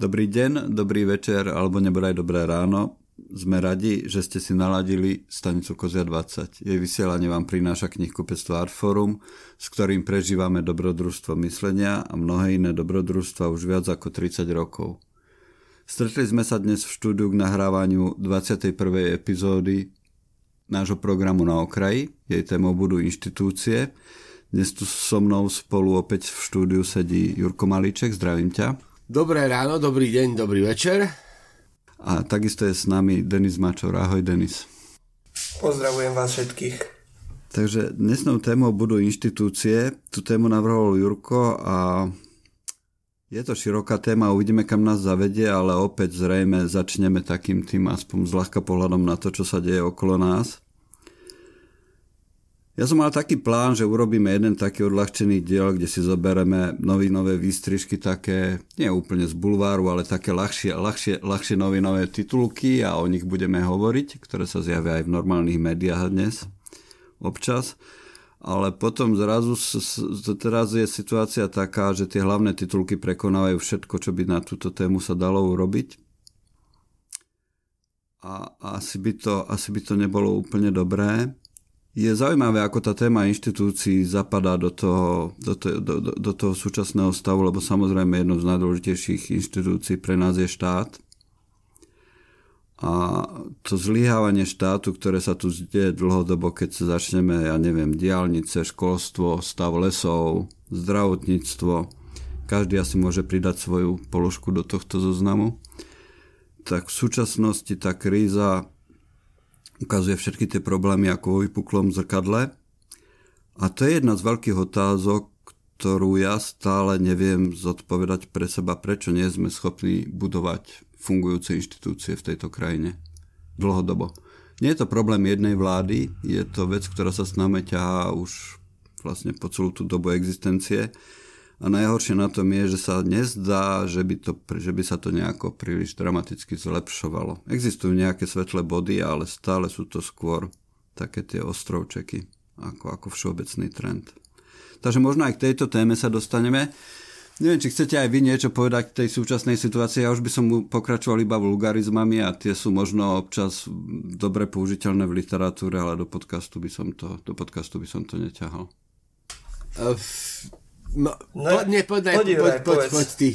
Dobrý deň, dobrý večer alebo nebodaj dobré ráno. Sme radi, že ste si naladili stanicu Kozia 20. Jej vysielanie vám prináša knihkupectvo Artforum, s ktorým prežívame dobrodružstvo myslenia a mnohé iné dobrodružstva už viac ako 30 rokov. Stretli sme sa dnes v štúdiu k nahrávaniu 21. epizódy nášho programu na okraji. Jej témou budú inštitúcie. Dnes tu so mnou spolu opäť v štúdiu sedí Jurko Malíček. Zdravím ťa. Dobré ráno, dobrý deň, dobrý večer. A takisto je s nami Denis Mačor. Ahoj Denis. Pozdravujem vás všetkých. Takže dnesnou témou budú inštitúcie. Tu tému navrhol Jurko a je to široká téma, uvidíme kam nás zavedie, ale opäť zrejme začneme takým tým aspoň zľahka pohľadom na to, čo sa deje okolo nás. Ja som mal taký plán, že urobíme jeden taký odľahčený diel, kde si zobereme novinové výstrižky také, nie úplne z bulváru, ale také ľahšie, ľahšie, ľahšie novinové titulky a o nich budeme hovoriť, ktoré sa zjavia aj v normálnych médiách dnes občas. Ale potom zrazu teraz je situácia taká, že tie hlavné titulky prekonávajú všetko, čo by na túto tému sa dalo urobiť. A asi by to, asi by to nebolo úplne dobré. Je zaujímavé, ako tá téma inštitúcií zapadá do toho, do, to, do, do, do toho súčasného stavu, lebo samozrejme jednou z najdôležitejších inštitúcií pre nás je štát. A to zlyhávanie štátu, ktoré sa tu deje dlhodobo, keď sa začneme, ja neviem, diálnice, školstvo, stav lesov, zdravotníctvo, každý asi môže pridať svoju položku do tohto zoznamu, tak v súčasnosti tá kríza ukazuje všetky tie problémy ako vo vypuklom zrkadle. A to je jedna z veľkých otázok, ktorú ja stále neviem zodpovedať pre seba, prečo nie sme schopní budovať fungujúce inštitúcie v tejto krajine dlhodobo. Nie je to problém jednej vlády, je to vec, ktorá sa s nami ťahá už vlastne po celú tú dobu existencie a najhoršie na tom je, že sa nezdá, že by, to, že by sa to nejako príliš dramaticky zlepšovalo. Existujú nejaké svetlé body, ale stále sú to skôr také tie ostrovčeky, ako, ako všeobecný trend. Takže možno aj k tejto téme sa dostaneme. Neviem, či chcete aj vy niečo povedať k tej súčasnej situácii. Ja už by som pokračoval iba vulgarizmami a tie sú možno občas dobre použiteľné v literatúre, ale do podcastu by som to, do podcastu by som to neťahal. No, no po, nie, poď, poď, poď, poď, poď ty.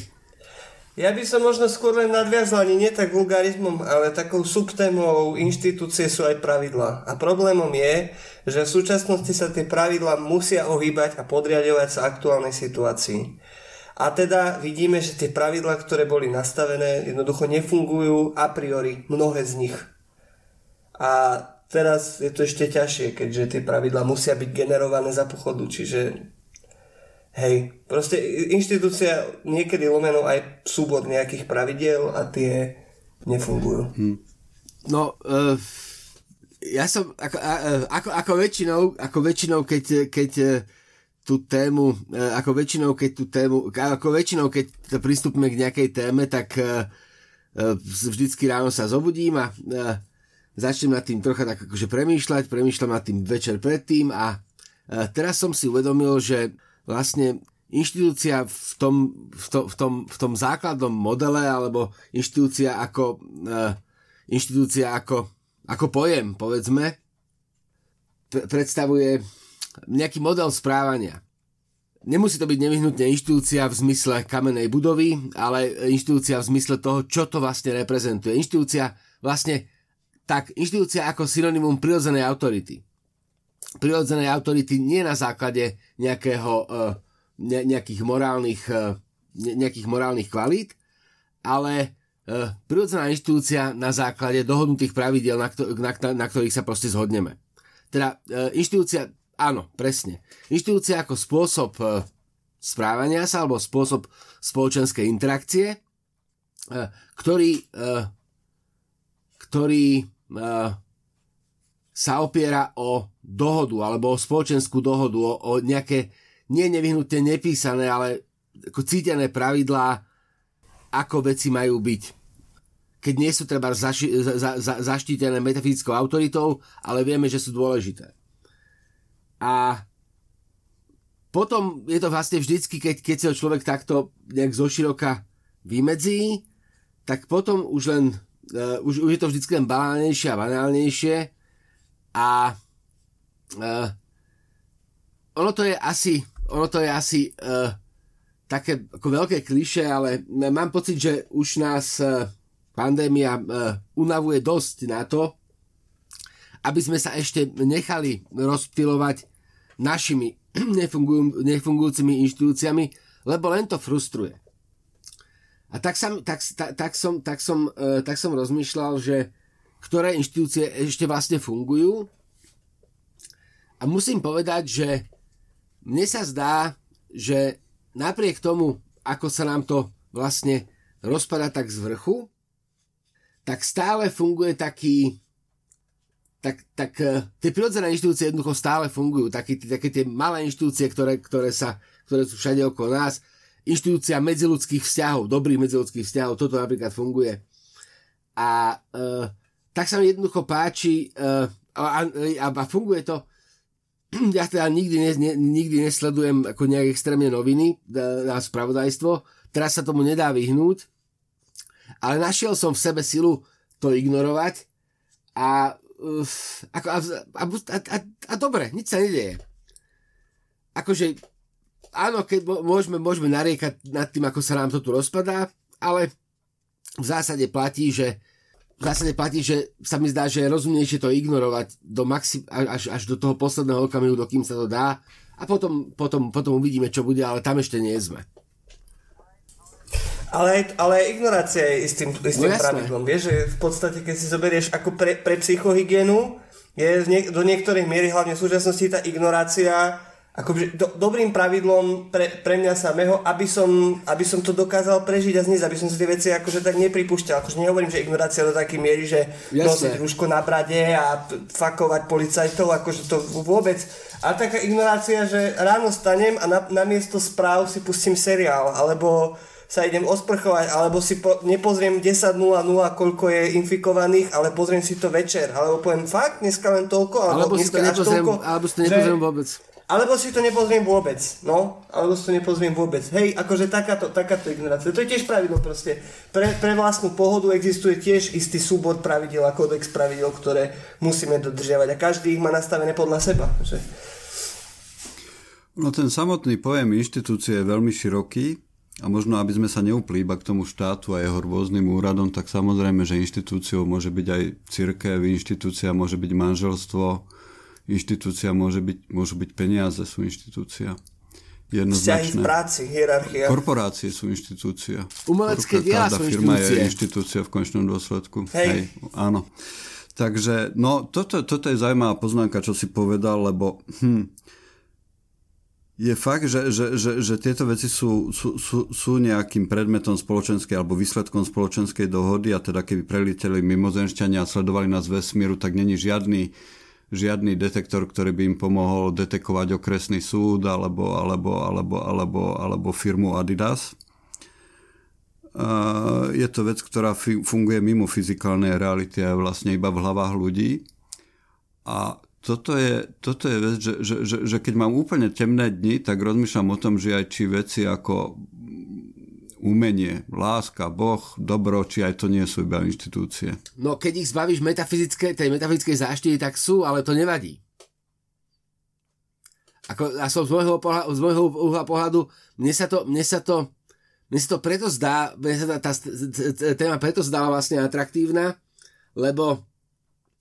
Ja by som možno skôr len nadviazal ani nie tak vulgarizmom, ale takou subtémou inštitúcie sú aj pravidlá. A problémom je, že v súčasnosti sa tie pravidlá musia ohýbať a podriadovať sa aktuálnej situácii. A teda vidíme, že tie pravidlá, ktoré boli nastavené, jednoducho nefungujú a priori, mnohé z nich. A teraz je to ešte ťažšie, keďže tie pravidlá musia byť generované za pochodu, čiže Hej, proste inštitúcia niekedy lomenú aj súbor nejakých pravidel a tie nefungujú. Hmm. No, uh, ja som ako, uh, ako, ako väčšinou, ako väčšinou, keď, keď uh, tú tému, ako väčšinou, keď tú tému, ako väčšinou, keď pristúpime k nejakej téme, tak uh, vždycky ráno sa zobudím a uh, začnem nad tým trocha tak akože premýšľať, premýšľam nad tým večer predtým a uh, teraz som si uvedomil, že vlastne inštitúcia v tom, v, to, v, tom, v tom základnom modele alebo inštitúcia ako, uh, inštitúcia ako, ako pojem, povedzme, predstavuje nejaký model správania. Nemusí to byť nevyhnutne inštitúcia v zmysle kamenej budovy, ale inštitúcia v zmysle toho, čo to vlastne reprezentuje. Inštitúcia vlastne tak, inštitúcia ako synonymum prirodzenej autority prirodzenej autority nie na základe nejakého, uh, ne, nejakých morálnych, uh, ne, nejakých morálnych kvalít, ale uh, prirodzená inštitúcia na základe dohodnutých pravidel, na, na, na ktorých sa proste zhodneme. Teda inštitúcia, áno, presne. Inštitúcia ako spôsob správania sa alebo spôsob spoločenskej interakcie, ktorý, ktorý sa opiera o dohodu alebo o spoločenskú dohodu, o, o nejaké nie nevyhnutne nepísané, ale ako cítené pravidlá, ako veci majú byť. Keď nie sú treba zaši, za, za, zaštítené metafyzickou autoritou, ale vieme, že sú dôležité. A potom je to vlastne vždycky, keď, keď sa človek takto nejak zoširoka vymedzí tak potom už len, uh, už, už je to vždy len banálnejšie a banálnejšie a uh, ono to je asi, ono to je asi uh, také ako veľké kliše, ale mám pocit, že už nás uh, pandémia uh, unavuje dosť na to, aby sme sa ešte nechali rozptilovať našimi nefungujúcimi inštitúciami, lebo len to frustruje. A tak, sam, tak, tak, tak, som, tak, som, uh, tak som rozmýšľal, že ktoré inštitúcie ešte vlastne fungujú. A musím povedať, že mne sa zdá, že napriek tomu, ako sa nám to vlastne rozpada tak z vrchu, tak stále funguje taký, tak, tak uh, tie prirodzené inštitúcie jednoducho stále fungujú, také, také tie malé inštitúcie, ktoré, ktoré, sa, ktoré sú všade okolo nás, inštitúcia medziludských vzťahov, dobrých medziludských vzťahov, toto napríklad funguje. A uh, tak sa mi jednoducho páči uh, a, a, a funguje to. Ja teda nikdy, ne, nikdy nesledujem ako nejak extrémne noviny na spravodajstvo, teraz sa tomu nedá vyhnúť, ale našiel som v sebe silu to ignorovať a, ako, a, a, a, a dobre, nič sa nedieje. Akože, áno, keď môžeme, môžeme nariekať nad tým, ako sa nám to tu rozpadá, ale v zásade platí, že v zásade platí, že sa mi zdá, že je rozumnejšie to ignorovať do maxi- až, až do toho posledného okamihu, dokým sa to dá a potom, potom, potom uvidíme, čo bude, ale tam ešte nie sme. Ale, ale ignorácia je istým, istým no pravidlom. Vieš, že v podstate, keď si zoberieš ako pre, pre psychohygienu, je do niektorej miery, hlavne v súčasnosti, tá ignorácia akože do, dobrým pravidlom pre, pre mňa samého, aby som, aby som to dokázal prežiť a zniesť, aby som si tie veci akože tak nepripúšťal. Akože nehovorím, že ignorácia do takej miery, že nosiť rúško na brade a fakovať policajtov, akože to vôbec. A taká ignorácia, že ráno stanem a na, namiesto správ si pustím seriál, alebo sa idem osprchovať, alebo si po, nepozriem 10.00, koľko je infikovaných, ale pozriem si to večer, alebo poviem fakt, dneska len toľko, alebo, alebo si to nepozriem, toľko, alebo si to nepozriem že, vôbec alebo si to nepozriem vôbec, no, alebo si to nepozriem vôbec. Hej, akože takáto, takáto ignorácia. To je tiež pravidlo proste. Pre, pre vlastnú pohodu existuje tiež istý súbor pravidel a kódex pravidel, ktoré musíme dodržiavať a každý ich má nastavené podľa seba. Že? No ten samotný pojem inštitúcie je veľmi široký a možno, aby sme sa neupli iba k tomu štátu a jeho rôznym úradom, tak samozrejme, že inštitúciou môže byť aj církev, inštitúcia môže byť manželstvo, inštitúcia môže byť, môžu byť peniaze, sú inštitúcia. Vzťahy v práci, hierarchia. Korporácie sú inštitúcia. Umelecké diela sú firma je inštitúcia v končnom dôsledku. Hej. Hej áno. Takže, no, toto, toto je zaujímavá poznámka, čo si povedal, lebo hm, je fakt, že, že, že, že tieto veci sú, sú, sú, sú nejakým predmetom spoločenskej alebo výsledkom spoločenskej dohody a teda keby prelíteli mimozenšťania a sledovali nás vesmíru, tak není žiadny žiadny detektor, ktorý by im pomohol detekovať okresný súd alebo, alebo, alebo, alebo, alebo firmu Adidas. Je to vec, ktorá funguje mimo fyzikálnej reality a je vlastne iba v hlavách ľudí. A toto je, toto je vec, že, že, že, že keď mám úplne temné dni, tak rozmýšľam o tom, že aj či veci ako umenie, láska, Boh, dobro, či aj to nie sú iba inštitúcie. No keď ich zbavíš metafyzické, tej metafyzickej záštity, tak sú, ale to nevadí. Ako, a som z môjho, pohľadu, z môjho uhla pohľadu, mne sa to, mne sa to, mne sa to preto zdá, mne sa tá, tá téma preto zdá vlastne atraktívna, lebo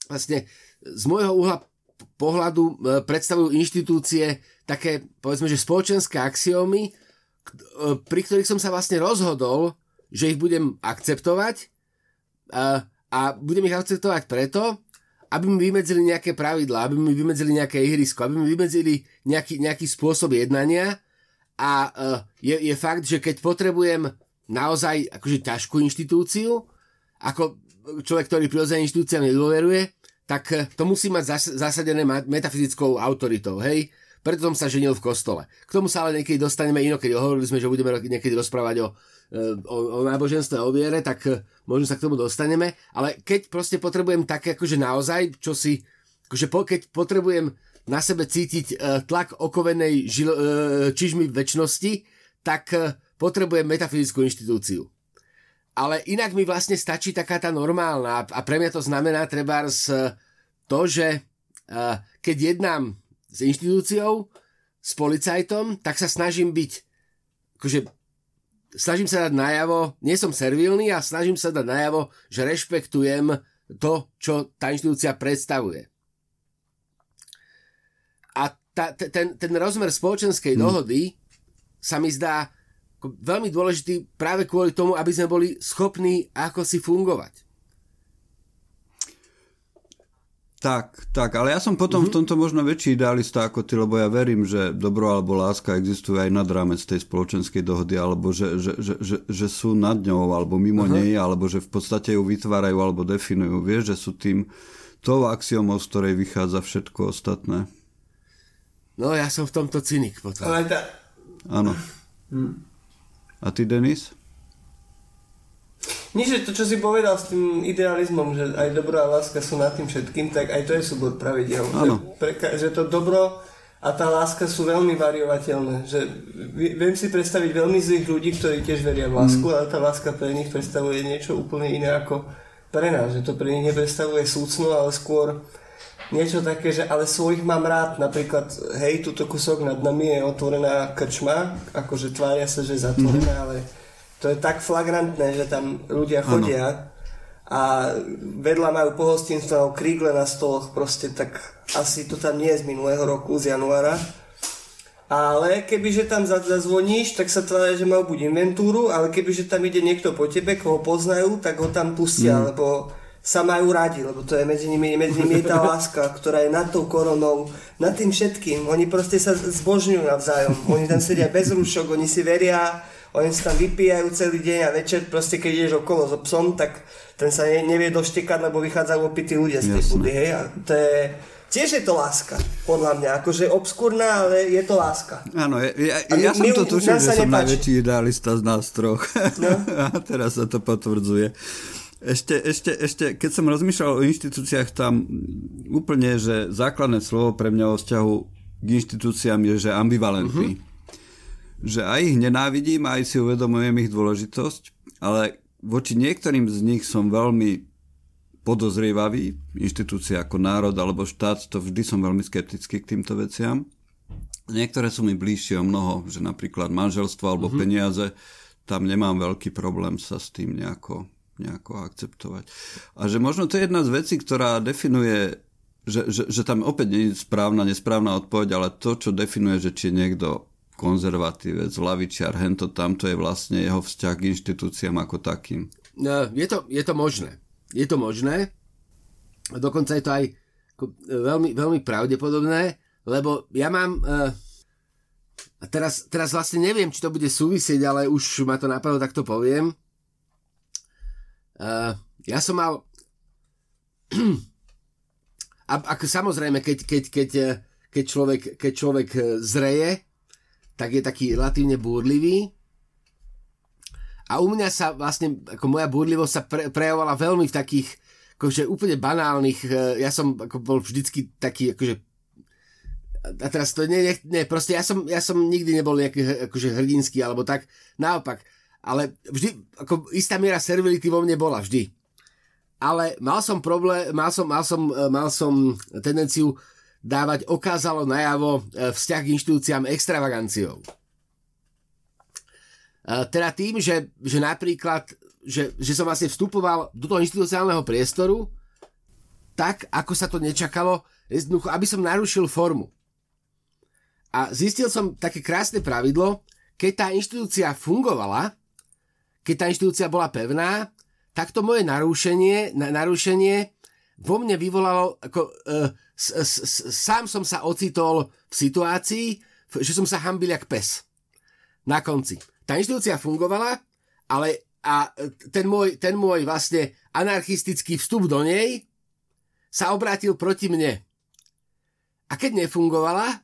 vlastne z môjho uhla pohľadu e, predstavujú inštitúcie také, povedzme, že spoločenské axiómy, pri ktorých som sa vlastne rozhodol, že ich budem akceptovať a, a budem ich akceptovať preto, aby mi vymedzili nejaké pravidlá, aby mi vymedzili nejaké ihrisko, aby mi vymedzili nejaký, nejaký spôsob jednania a uh, je, je fakt, že keď potrebujem naozaj akože ťažkú inštitúciu, ako človek, ktorý prirodzene inštitúciám nedôveruje, tak to musí mať zas, zasadené metafyzickou autoritou, hej? Preto som sa ženil v kostole. K tomu sa ale niekedy dostaneme inokedy. Hovorili sme, že budeme niekedy rozprávať o, e, o, o náboženstve, o viere, tak e, možno sa k tomu dostaneme. Ale keď proste potrebujem také akože naozaj, čo si, akože po, keď potrebujem na sebe cítiť uh, tlak okovenej žil, čižmy väčšnosti, tak potrebujem metafyzickú inštitúciu. ale inak mi vlastne stačí taká tá normálna a pre mňa to znamená treba to, že keď jednám s inštitúciou, s policajtom, tak sa snažím byť akože snažím sa dať najavo, nie som servilný a snažím sa dať najavo, že rešpektujem to, čo tá inštitúcia predstavuje. A ta, ten, ten rozmer spoločenskej hmm. dohody sa mi zdá veľmi dôležitý práve kvôli tomu, aby sme boli schopní ako si fungovať. Tak, tak, ale ja som potom mm-hmm. v tomto možno väčší idealista ako ty, lebo ja verím, že dobro alebo láska existuje aj nad rámec tej spoločenskej dohody, alebo že, že, že, že, že sú nad ňou, alebo mimo uh-huh. nej, alebo že v podstate ju vytvárajú alebo definujú. Vieš, že sú tým tou axiomou, z ktorej vychádza všetko ostatné. No, ja som v tomto cynik potom. Ale tá... Áno. Hm. A ty, Denis? Nie, že to, čo si povedal s tým idealizmom, že aj dobro a láska sú nad tým všetkým, tak aj to je súbor pravidel. Že, pre, že to dobro a tá láska sú veľmi variovateľné. Že viem si predstaviť veľmi zlých ľudí, ktorí tiež veria v lásku, mm. ale tá láska pre nich predstavuje niečo úplne iné ako pre nás. Že to pre nich nepredstavuje súcnu, ale skôr niečo také, že ale svojich mám rád, napríklad, hej, túto kusok nad nami je otvorená krčma, akože tvária sa, že je zatvorená, mm-hmm. ale to je tak flagrantné, že tam ľudia chodia ano. a vedľa majú pohostinstvo krígle na stoloch, proste tak asi to tam nie je z minulého roku, z januára. Ale kebyže tam zazvoníš, tak sa tvária, že majú buď inventúru, ale kebyže tam ide niekto po tebe, koho poznajú, tak ho tam pustia, mm. lebo sa majú radi, lebo to je medzi nimi, medzi nimi je tá láska, ktorá je nad tou koronou, nad tým všetkým. Oni proste sa zbožňujú navzájom. Oni tam sedia bez rúšok, oni si veria, oni sa tam vypíjajú celý deň a večer proste keď ideš okolo so psom, tak ten sa ne, nevie doštekať, lebo vychádzajú opití ľudia z tej budy, hej. A to je, tiež je to láska, podľa mňa. Akože obskúrna, ale je to láska. Áno, ja, ja, ja som to tušil, že som nepáči. najväčší idealista z nás troch. No. a teraz sa to potvrdzuje. Ešte, ešte, ešte, keď som rozmýšľal o inštitúciách, tam úplne, že základné slovo pre mňa o vzťahu k inštitúciám je, že ambivalentný. Uh-huh. Že aj ich nenávidím, aj si uvedomujem ich dôležitosť, ale voči niektorým z nich som veľmi podozrievavý. Inštitúcia ako národ alebo štát, to vždy som veľmi skeptický k týmto veciam. Niektoré sú mi bližšie o mnoho, že napríklad manželstvo alebo uh-huh. peniaze, tam nemám veľký problém sa s tým nejako nejako akceptovať. A že možno to je jedna z vecí, ktorá definuje, že, že, že tam opäť nie je správna, nesprávna odpoveď, ale to, čo definuje, že či je niekto konzervatívec, lavičiar, hento tamto je vlastne jeho vzťah k inštitúciám ako takým. No, je to, je to možné. Je to možné. Dokonca je to aj veľmi, veľmi pravdepodobné, lebo ja mám... Uh, a teraz, teraz vlastne neviem, či to bude súvisieť, ale už ma to napadlo, tak to poviem Uh, ja som mal... a, ako samozrejme, keď, keď, keď, keď, človek, keď človek zreje, tak je taký relatívne búrlivý. A u mňa sa vlastne, ako moja búrlivosť sa pre, prejavovala veľmi v takých, akože úplne banálnych, ja som ako bol vždycky taký, akože a teraz to nie, nie, nie proste ja som, ja som nikdy nebol nejaký akože hrdinský alebo tak, naopak, ale vždy, ako istá miera servility vo mne bola, vždy. Ale mal som problém, mal som, mal som, e, mal som tendenciu dávať okázalo najavo e, vzťah k inštitúciám extravaganciou. E, teda tým, že, že napríklad, že, že som vlastne vstupoval do toho inštitúciálneho priestoru tak, ako sa to nečakalo, aby som narušil formu. A zistil som také krásne pravidlo, keď tá inštitúcia fungovala, keď tá inštitúcia bola pevná, tak to moje narušenie, na, narušenie vo mne vyvolalo, ako, uh, s, s, s, sám som sa ocitol v situácii, že som sa hambil jak pes. Na konci. Tá inštitúcia fungovala, ale a ten môj, ten môj vlastne anarchistický vstup do nej sa obrátil proti mne. A keď nefungovala,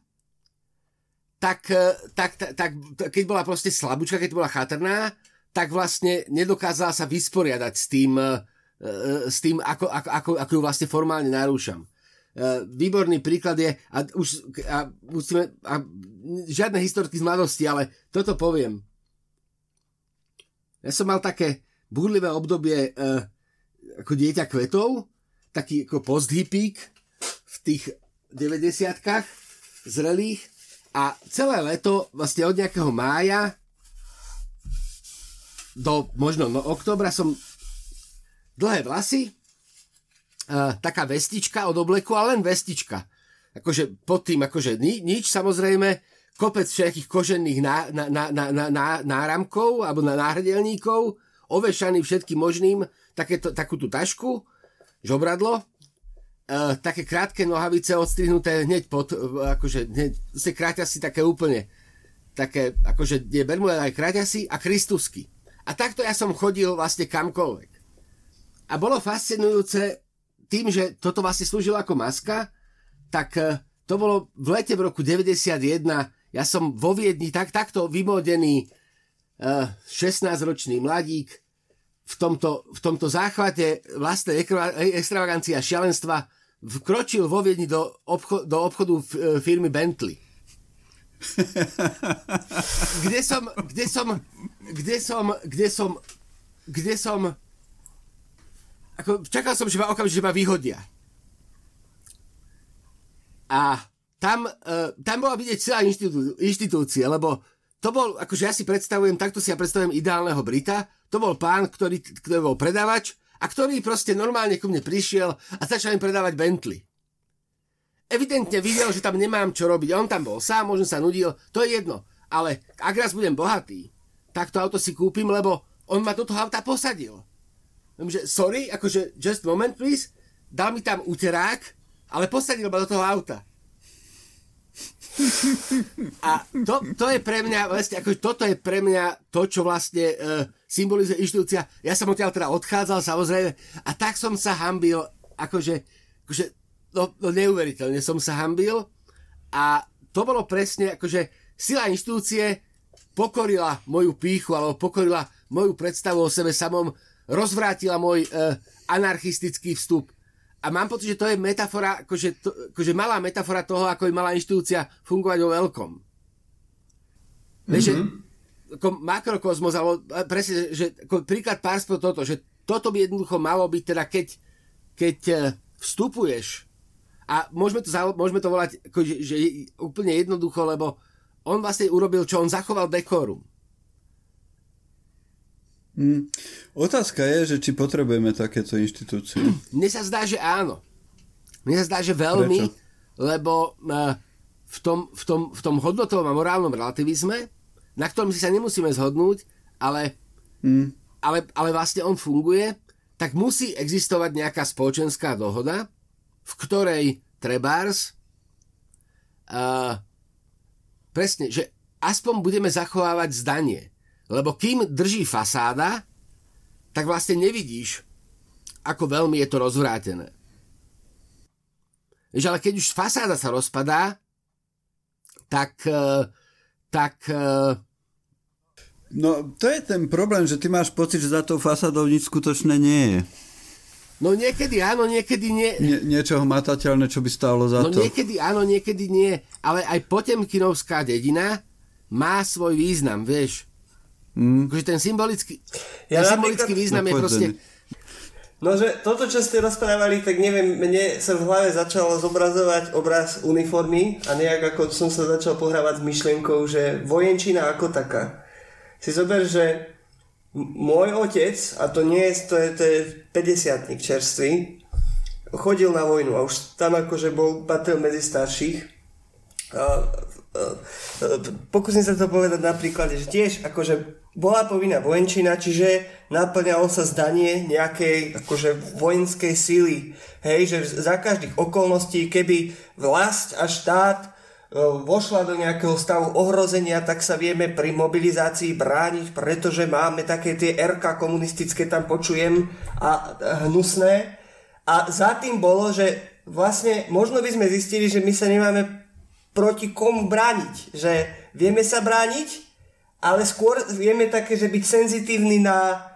tak, e, tak, tak, tak keď bola proste slabúčka, keď bola chatrná, tak vlastne nedokázala sa vysporiadať s tým, e, e, s tým ako, ako, ako, ako ju vlastne formálne narúšam. E, výborný príklad je, a už a musíme, a žiadne historky z mladosti, ale toto poviem. Ja som mal také, búrlivé obdobie uh, ako dieťa kvetov, taký ako post-hippík v tých 90 zrelých a celé leto, vlastne od nejakého mája do možno no, oktobra som dlhé vlasy, uh, taká vestička od obleku, ale len vestička. Akože pod tým, akože ni, nič, samozrejme, kopec všetkých kožených ná, ná, ná, ná, ná, ná, náramkov alebo na náhrdelníkov, ovešaný všetkým možným, takéto, takú tašku, žobradlo, e, také krátke nohavice odstrihnuté hneď pod, akože hneď, si kráťa si také úplne, také, akože je bermuda aj kráťa si a kristusky. A takto ja som chodil vlastne kamkoľvek. A bolo fascinujúce tým, že toto vlastne slúžilo ako maska, tak e, to bolo v lete v roku 91, ja som vo Viedni tak, takto vymodený uh, e, 16-ročný mladík v tomto, v tomto záchvate vlastnej extravagancia a šialenstva vkročil vo Viedni do, obcho- do obchodu f- e, firmy Bentley. kde som, kde som, kde som, kde som, kde som, ako, čakal som, že ma okamžite ma vyhodia. A tam, uh, tam bola vidieť celá inštitú, inštitúcia, lebo to bol, akože ja si predstavujem, takto si ja predstavujem ideálneho Brita, to bol pán, ktorý, ktorý bol predávač a ktorý proste normálne ku mne prišiel a začal im predávať Bentley. Evidentne videl, že tam nemám čo robiť. On tam bol sám, možno sa nudil, to je jedno. Ale ak raz budem bohatý, tak to auto si kúpim, lebo on ma do toho auta posadil. Že, sorry, akože just moment please, dal mi tam uterák, ale posadil ma do toho auta. A to, to je pre mňa, vlastne, ako toto je pre mňa to, čo vlastne uh, symbolizuje inštitúcia. Ja som odtiaľ teda odchádzal, samozrejme, a tak som sa hambil, akože, akože no, no neuveriteľne som sa hambil a to bolo presne, akože sila inštitúcie pokorila moju píchu, alebo pokorila moju predstavu o sebe samom, rozvrátila môj uh, anarchistický vstup a mám pocit, že to je metafora, akože, to, akože malá metafora toho, ako by mala inštitúcia fungovať vo veľkom. Mm-hmm. Vieš, že mhm. ako makrokozmos, alebo presne, že ako príklad párstvo toto, že toto by jednoducho malo byť teda, keď, keď e, vstupuješ a môžeme to, môžeme to volať ako, že, že úplne jednoducho, lebo on vlastne urobil, čo on zachoval dekorum. Hmm. Otázka je, že či potrebujeme takéto inštitúcie. Mne sa zdá, že áno. Mne sa zdá, že veľmi, Prečo? lebo uh, v, tom, v, tom, v tom hodnotovom a morálnom relativizme, na ktorom si sa nemusíme zhodnúť, ale, hmm. ale, ale vlastne on funguje, tak musí existovať nejaká spoločenská dohoda, v ktorej trebárs uh, presne, že aspoň budeme zachovávať zdanie lebo kým drží fasáda, tak vlastne nevidíš, ako veľmi je to rozvrátené. Víš, ale keď už fasáda sa rozpadá, tak, e, tak e, No, to je ten problém, že ty máš pocit, že za tou fasádou nič skutočné nie je. No niekedy áno, niekedy nie. Nie niečo hmatateľné, čo by stálo za no, to. No niekedy áno, niekedy nie. Ale aj Potemkinovská dedina má svoj význam, vieš. Mm. Akože ten symbolický, ja ten symbolický význam no, je proste... No, že toto, čo ste rozprávali, tak neviem, mne sa v hlave začalo zobrazovať obraz uniformy a nejak ako som sa začal pohrávať s myšlienkou, že vojenčina ako taká. Si zober, že môj otec, a to nie je, to je, to je 50 čerstvý, chodil na vojnu a už tam akože bol, patril medzi starších. A, pokúsim sa to povedať napríklad, že tiež akože bola povinná vojenčina, čiže naplňalo sa zdanie nejakej akože vojenskej síly. Hej, že za každých okolností, keby vlast a štát e, vošla do nejakého stavu ohrozenia, tak sa vieme pri mobilizácii brániť, pretože máme také tie RK komunistické, tam počujem, a hnusné. A za tým bolo, že vlastne možno by sme zistili, že my sa nemáme proti komu brániť. Že vieme sa brániť, ale skôr vieme také, že byť senzitívny na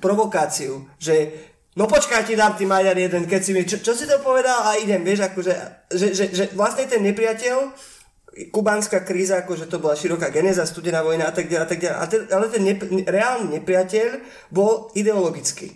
provokáciu, že no počkaj, ti dám ty Maďar jeden, keď si mi, čo, čo si to povedal a idem, vieš, akože, že, že, že vlastne ten nepriateľ kubánska kríza, akože to bola široká geneza, studená vojna a tak ďalej, a tak ďalej. ten, ale ten nep- reálny nepriateľ bol ideologický.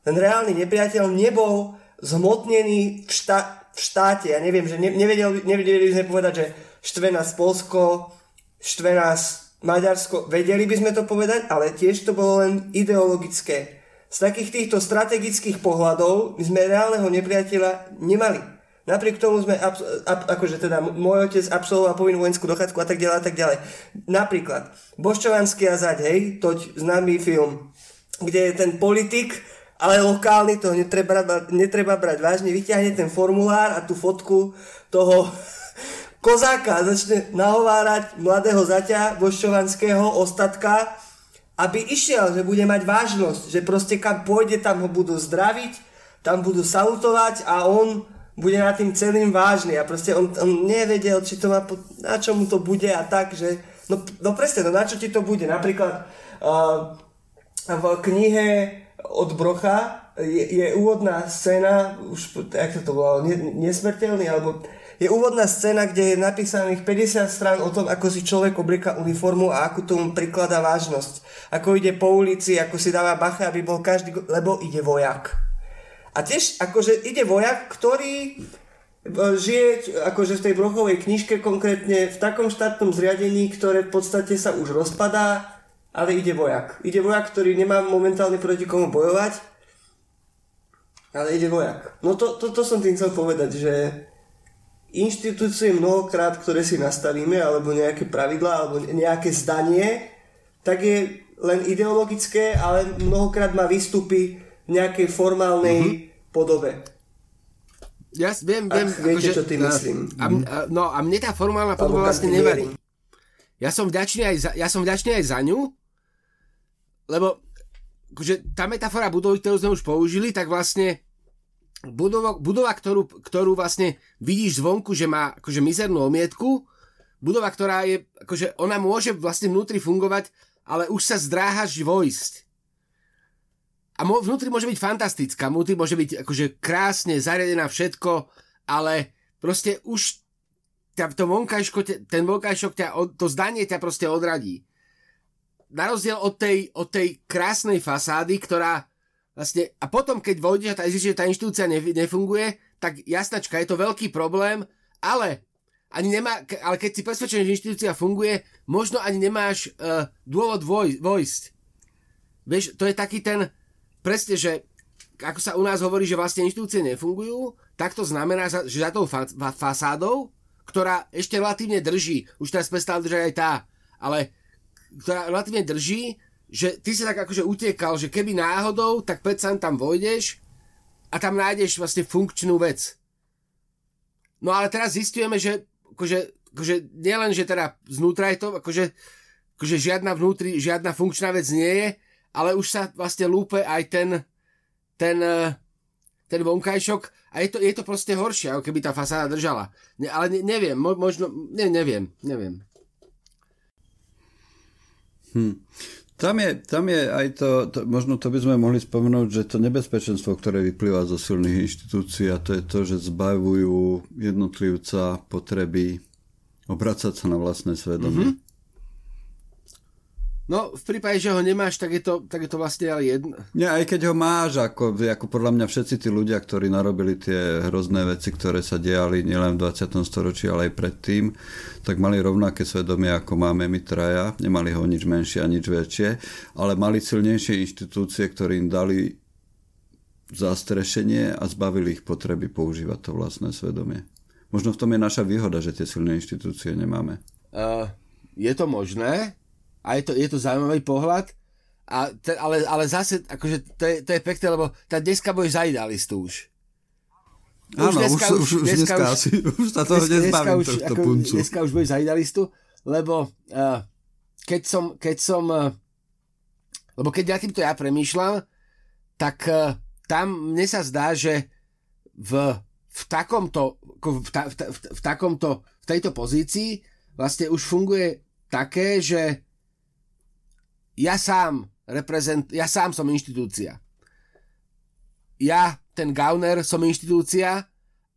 Ten reálny nepriateľ nebol zhmotnený v, štá- v štáte. Ja neviem, že ne- nevedeli, nevedeli by sme povedať, že štve nás Polsko, štve nás Maďarsko. Vedeli by sme to povedať, ale tiež to bolo len ideologické. Z takých týchto strategických pohľadov my sme reálneho nepriateľa nemali. Napriek tomu sme, abs- ab- akože teda môj otec absolvoval povinnú vojenskú dochádzku a tak ďalej a tak ďalej. Napríklad, Boščovanský a zaď, hej, toť známy film, kde je ten politik, ale lokálny, to netreba, netreba brať vážne, vyťahne ten formulár a tú fotku toho kozáka. Začne nahovárať mladého zaťa Boščovanského ostatka, aby išiel, že bude mať vážnosť, že proste kam pôjde, tam ho budú zdraviť, tam budú salutovať a on bude na tým celým vážny. A proste on, on nevedel, či to má, na čo mu to bude a tak, že no, no presne, no na čo ti to bude, napríklad uh, v knihe od Brocha je, je úvodná scéna, už, jak to volalo, nesmrteľný, alebo je úvodná scéna, kde je napísaných 50 strán o tom, ako si človek oblieka uniformu a ako tomu prikladá vážnosť. Ako ide po ulici, ako si dáva bacha, aby bol každý, lebo ide vojak. A tiež akože ide vojak, ktorý e, žije akože v tej brochovej knižke konkrétne v takom štátnom zriadení, ktoré v podstate sa už rozpadá, ale ide vojak. Ide vojak, ktorý nemá momentálne proti komu bojovať, ale ide vojak. No to, to, to som tým chcel povedať, že inštitúcie mnohokrát, ktoré si nastavíme, alebo nejaké pravidlá, alebo nejaké zdanie, tak je len ideologické, ale mnohokrát má výstupy v nejakej formálnej mm-hmm. podobe. Ja viem, viem. Ach, viete, akože, čo tým myslím. A, a, no a mne tá formálna podoba vlastne nevadí. Ja som vďačný aj za, ja som vďačný aj za ňu, lebo akože tá metafora budovy, ktorú sme už použili, tak vlastne budova, budova ktorú, ktorú vlastne vidíš zvonku, že má akože mizernú omietku, budova, ktorá je, akože ona môže vlastne vnútri fungovať, ale už sa zdráhaš vojsť. A mo, vnútri môže byť fantastická, vnútri môže byť akože krásne zariadená všetko, ale proste už ťa, to vonkajško, ten vonkajšok ťa, to zdanie ťa proste odradí. Na rozdiel od tej, od tej krásnej fasády, ktorá Vlastne, a potom, keď vojdeš a zistíš, že tá inštitúcia nefunguje, tak jasnačka, je to veľký problém, ale ani nemá, ale keď si presvedčený, že inštitúcia funguje, možno ani nemáš uh, dôvod voj, vojsť. Vieš, to je taký ten, presne, že ako sa u nás hovorí, že vlastne inštitúcie nefungujú, tak to znamená, že za tou fa- fa- fasádou, ktorá ešte relatívne drží, už teraz prestala držať aj tá, ale ktorá relatívne drží, že ty si tak akože utiekal, že keby náhodou, tak predsa tam vojdeš a tam nájdeš vlastne funkčnú vec. No ale teraz zistujeme, že akože, akože nielen, že teda znútra je to, akože, akože žiadna vnútri, žiadna funkčná vec nie je, ale už sa vlastne lúpe aj ten, ten, ten vonkajšok a je to, je to proste horšie, ako keby tá fasáda držala. Ne, ale ne, neviem, možno, ne, neviem, neviem. Hm. Tam je, tam je aj to, to, možno to by sme mohli spomenúť, že to nebezpečenstvo, ktoré vyplýva zo silných inštitúcií a to je to, že zbavujú jednotlivca potreby obracať sa na vlastné svedomie. Mm-hmm. No, v prípade, že ho nemáš, tak je to, tak je to vlastne ale jedno. Nie, aj keď ho máš, ako, ako podľa mňa všetci tí ľudia, ktorí narobili tie hrozné veci, ktoré sa diali nielen v 20. storočí, ale aj predtým, tak mali rovnaké svedomie, ako máme my traja. Nemali ho nič menšie a nič väčšie, ale mali silnejšie inštitúcie, ktoré im dali zastrešenie a zbavili ich potreby používať to vlastné svedomie. Možno v tom je naša výhoda, že tie silné inštitúcie nemáme. Uh, je to možné, a je to, je to zaujímavý pohľad, a te, ale, ale zase, akože to je, to je pekné, lebo tá dneska budeš za idealistu už. Áno, už dneska, už, už, dneska, už, asi, už sa toho dneska, nezbavím, dneska už, ako, puncu. Dneska už budeš za idealistu, lebo uh, keď som, keď som uh, lebo keď ja týmto ja premýšľam, tak uh, tam mne sa zdá, že v, v takomto v, ta, v, v, v takomto v tejto pozícii vlastne už funguje také, že ja sám reprezent, ja sám som inštitúcia. Ja, ten Gauner, som inštitúcia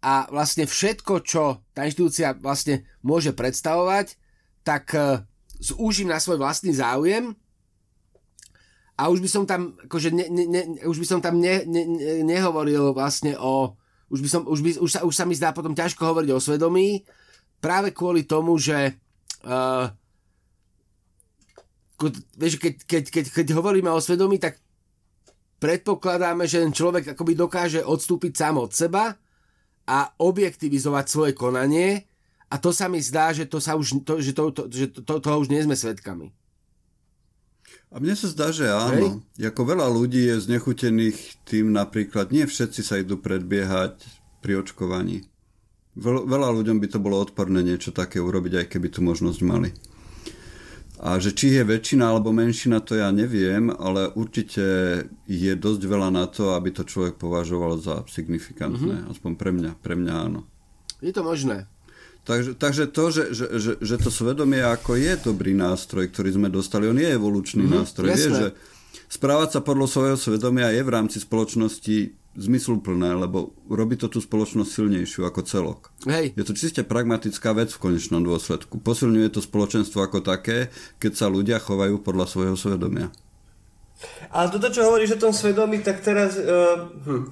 a vlastne všetko, čo tá inštitúcia vlastne môže predstavovať, tak uh, zúžim na svoj vlastný záujem a už by som tam, akože ne, ne, ne, už by som tam ne, ne, ne, nehovoril vlastne o, už, by som, už, by, už, sa, už sa mi zdá potom ťažko hovoriť o svedomí, práve kvôli tomu, že uh, vieš, keď, keď, keď, keď hovoríme o svedomí, tak predpokladáme, že ten človek akoby dokáže odstúpiť sám od seba a objektivizovať svoje konanie a to sa mi zdá, že, to sa už, to, že, to, to, že to, to, toho už nie sme svetkami. A mne sa zdá, že áno. Hej. Ako veľa ľudí je znechutených tým napríklad, nie všetci sa idú predbiehať pri očkovaní. Veľa ľuďom by to bolo odporné niečo také urobiť, aj keby tu možnosť mali. A že či je väčšina alebo menšina, to ja neviem, ale určite je dosť veľa na to, aby to človek považoval za signifikantné. Mm-hmm. Aspoň pre mňa. Pre mňa áno. Je to možné. Takže, takže to, že, že, že, že to svedomie ako je dobrý nástroj, ktorý sme dostali, on je evolučný mm-hmm, nástroj. Vie, že správať sa podľa svojho svedomia je v rámci spoločnosti zmysluplné, lebo robí to tú spoločnosť silnejšiu ako celok. Hej. Je to čiste pragmatická vec v konečnom dôsledku. Posilňuje to spoločenstvo ako také, keď sa ľudia chovajú podľa svojho svedomia. A toto, čo hovoríš o tom svedomí, tak teraz... Uh, hm,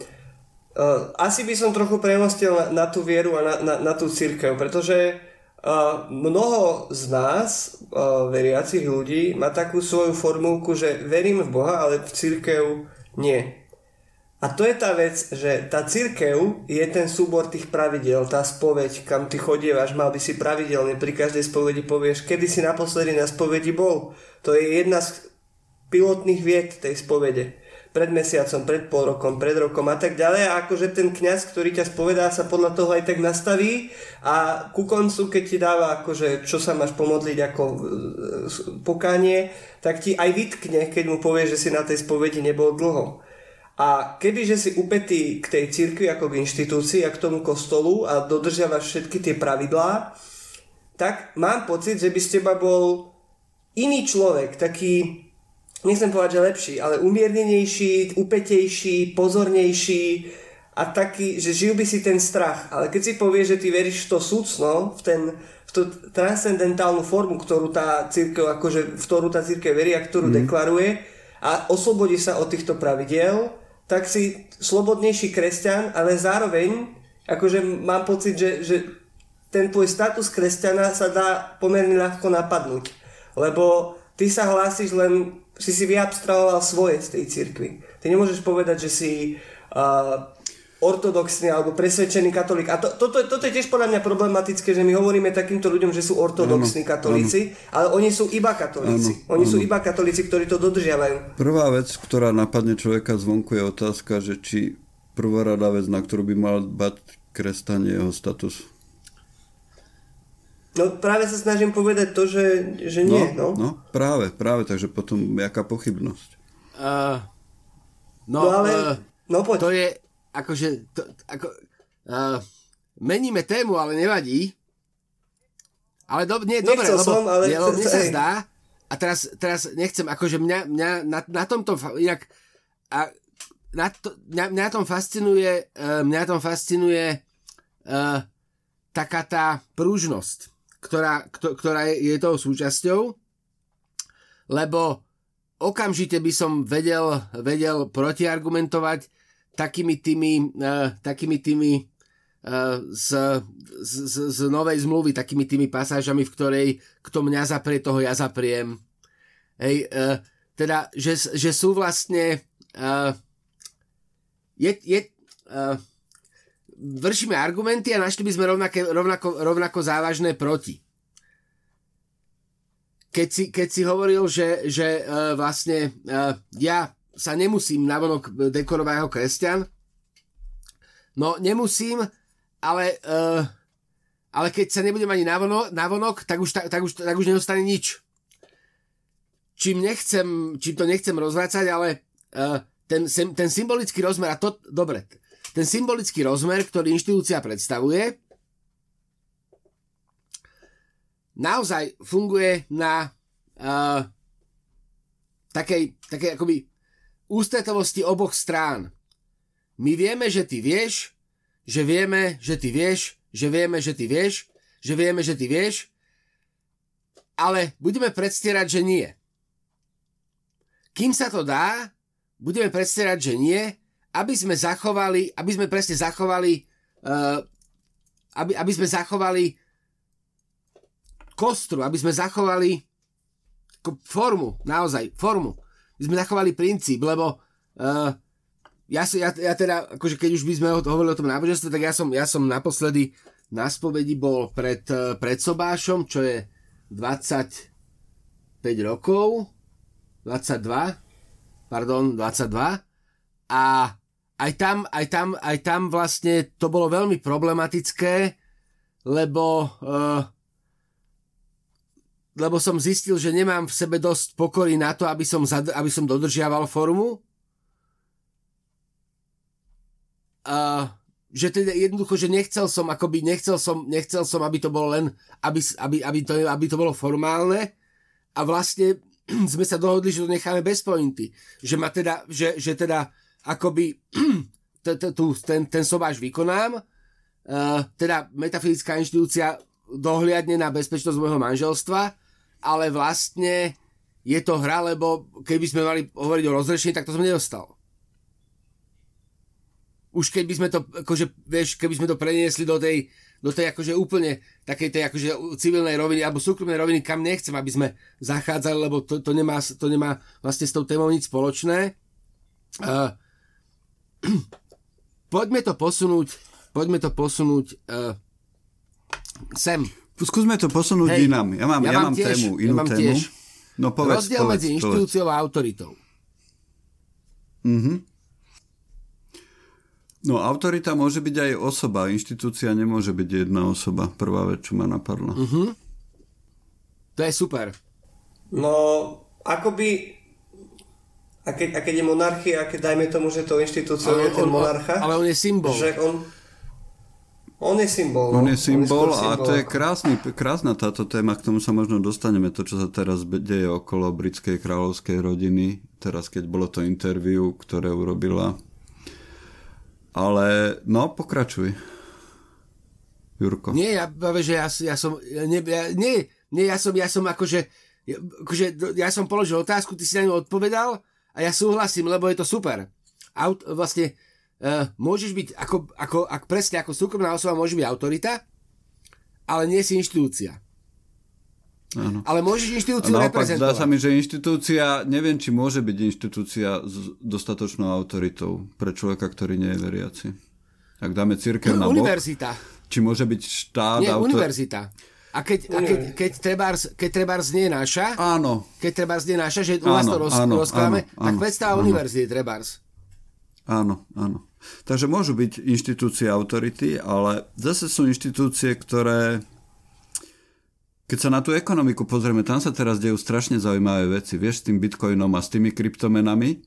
uh, asi by som trochu premostil na, na tú vieru a na, na, na tú církev, pretože uh, mnoho z nás, uh, veriacich ľudí, má takú svoju formulku, že verím v Boha, ale v církev nie. A to je tá vec, že tá církev je ten súbor tých pravidel, tá spoveď, kam ty chodievaš, mal by si pravidelne pri každej spovedi povieš, kedy si naposledy na spovedi bol. To je jedna z pilotných vied tej spovede. Pred mesiacom, pred pol rokom, pred rokom a tak ďalej. A akože ten kňaz, ktorý ťa spovedá, sa podľa toho aj tak nastaví a ku koncu, keď ti dáva akože, čo sa máš pomodliť ako e, pokánie, tak ti aj vytkne, keď mu povieš, že si na tej spovedi nebol dlho. A kebyže si upetý k tej cirkvi ako k inštitúcii a k tomu kostolu a dodržiavaš všetky tie pravidlá, tak mám pocit, že by z teba bol iný človek, taký, nechcem povedať, že lepší, ale umiernenejší, upetejší, pozornejší a taký, že žil by si ten strach. Ale keď si povieš, že ty veríš v to súcno, v, ten, v tú transcendentálnu formu, ktorú tá církev, akože, v ktorú tá církev verí a ktorú mm. deklaruje a oslobodí sa od týchto pravidiel, tak si slobodnejší kresťan, ale zároveň akože mám pocit, že, že ten tvoj status kresťana sa dá pomerne ľahko napadnúť. Lebo ty sa hlásiš len, si si vyabstrahoval svoje z tej cirkvi. Ty nemôžeš povedať, že si uh, ortodoxný alebo presvedčený katolík. A to, toto, toto je tiež podľa mňa problematické, že my hovoríme takýmto ľuďom, že sú ortodoxní katolíci, ale oni sú iba katolíci. Ano, oni ano. sú iba katolíci, ktorí to dodržiavajú. Prvá vec, ktorá napadne človeka zvonku je otázka, že či prvorada vec, na ktorú by mal bať kresťan jeho status. No práve sa snažím povedať to, že, že nie. No, no. no práve, práve, takže potom jaká pochybnosť? Uh, no, no ale... Uh, no poď. To je, akože, to, ako, uh, meníme tému, ale nevadí. Ale do, nie, dobre, lebo, som, ale... Nie, lebo mne sa zdá, a teraz, teraz nechcem, akože mňa, mňa na, na tomto, inak, a na to, mňa, mňa tom fascinuje, uh, mňa tom fascinuje uh, taká tá prúžnosť, ktorá, ktorá je, je tou súčasťou, lebo okamžite by som vedel, vedel protiargumentovať takými tými, uh, takými tými uh, z, z, z novej zmluvy, takými tými pasážami, v ktorej kto mňa zaprie, toho ja zapriem. Hej, uh, teda, že, že sú vlastne uh, je, je, uh, vršíme argumenty a našli by sme rovnaké, rovnako, rovnako závažné proti. Keď si, keď si hovoril, že, že uh, vlastne uh, ja sa nemusím navonok dekorovať ako kresťan. No nemusím, ale, uh, ale keď sa nebudem ani navonok, navonok tak, už, tak, tak, už, tak už nedostane nič. Čím, nechcem, čím to nechcem rozvrácať, ale uh, ten, ten symbolický rozmer, a to, dobre, ten symbolický rozmer, ktorý inštitúcia predstavuje, naozaj funguje na uh, takej, takej akoby ústretovosti oboch strán. My vieme, že ty vieš, že vieme, že ty vieš, že vieme, že ty vieš, že vieme, že ty vieš, ale budeme predstierať, že nie. Kým sa to dá, budeme predstierať, že nie, aby sme zachovali, aby sme presne zachovali, uh, aby, aby sme zachovali kostru, aby sme zachovali formu, naozaj, formu. My sme zachovali princíp, lebo uh, ja, ja, ja teda, akože keď už by sme hovorili o tom náboženstve, tak ja som, ja som naposledy na spovedi bol pred, uh, pred Sobášom, čo je 25 rokov, 22, pardon, 22 a aj tam, aj tam, aj tam vlastne to bolo veľmi problematické, lebo uh, lebo som zistil, že nemám v sebe dosť pokory na to, aby som, zad, aby som dodržiaval formu. Uh, že teda jednoducho, že nechcel som, akoby nechcel som, nechcel som, aby to bolo len, aby, aby, aby, to, aby to bolo formálne a vlastne sme sa dohodli, že to necháme bez pointy. Že ma teda, že, že teda akoby ten, ten sobáš vykonám, teda metafyzická inštitúcia dohliadne na bezpečnosť môjho manželstva ale vlastne je to hra, lebo keby sme mali hovoriť o rozrešení, tak to som nedostal. Už keby sme to, akože, vieš, keby sme to preniesli do tej, do tej akože úplne takej tej akože civilnej roviny alebo súkromnej roviny, kam nechcem, aby sme zachádzali, lebo to, to, nemá, to nemá vlastne s tou témou nič spoločné. Uh, poďme to posunúť, poďme to posunúť uh, sem Skúsme to posunúť Hej, inám. Ja mám, ja, ja mám tiež, tému, inú ja mám tému. Tiež. No povedz, Rozdiel povedz, medzi inštitúciou a autoritou. Mhm. No autorita môže byť aj osoba, inštitúcia nemôže byť jedna osoba. Prvá vec, čo ma napadla. Mhm. To je super. No, akoby a keď, a keď je monarchia, a keď dajme tomu, že to inštitúciou je ten monarcha. Ale on je symbol. Že on, on je symbol. On je symbol on je a symbol. to je krásny, krásna táto téma, k tomu sa možno dostaneme, to, čo sa teraz deje okolo britskej kráľovskej rodiny, teraz keď bolo to interview, ktoré urobila. Ale, no, pokračuj. Jurko. Nie, ja, že ja, ja som, nie, ja, nie, nie, ja som, ja som akože, akože, ja som položil otázku, ty si na ňu odpovedal a ja súhlasím, lebo je to super. Aut, vlastne, uh, môžeš byť, ako, ako, ako, presne ako súkromná osoba môže byť autorita, ale nie si inštitúcia. Áno. Ale môžeš inštitúciu naopak, reprezentovať. Zdá sa mi, že inštitúcia, neviem, či môže byť inštitúcia s dostatočnou autoritou pre človeka, ktorý nie je veriaci. Ak dáme církev na bok, Univerzita. Či môže byť štát... Nie, autor... univerzita. A keď, a keď, keď, trebárs, keď trebárs nie naša, áno. keď trebárs nie naša, že u nás to roz, áno, rozkladáme, áno, tak predstava univerzity trebárs. Áno, áno. Takže môžu byť inštitúcie autority, ale zase sú inštitúcie, ktoré keď sa na tú ekonomiku pozrieme, tam sa teraz dejú strašne zaujímavé veci. Vieš, s tým bitcoinom a s tými kryptomenami,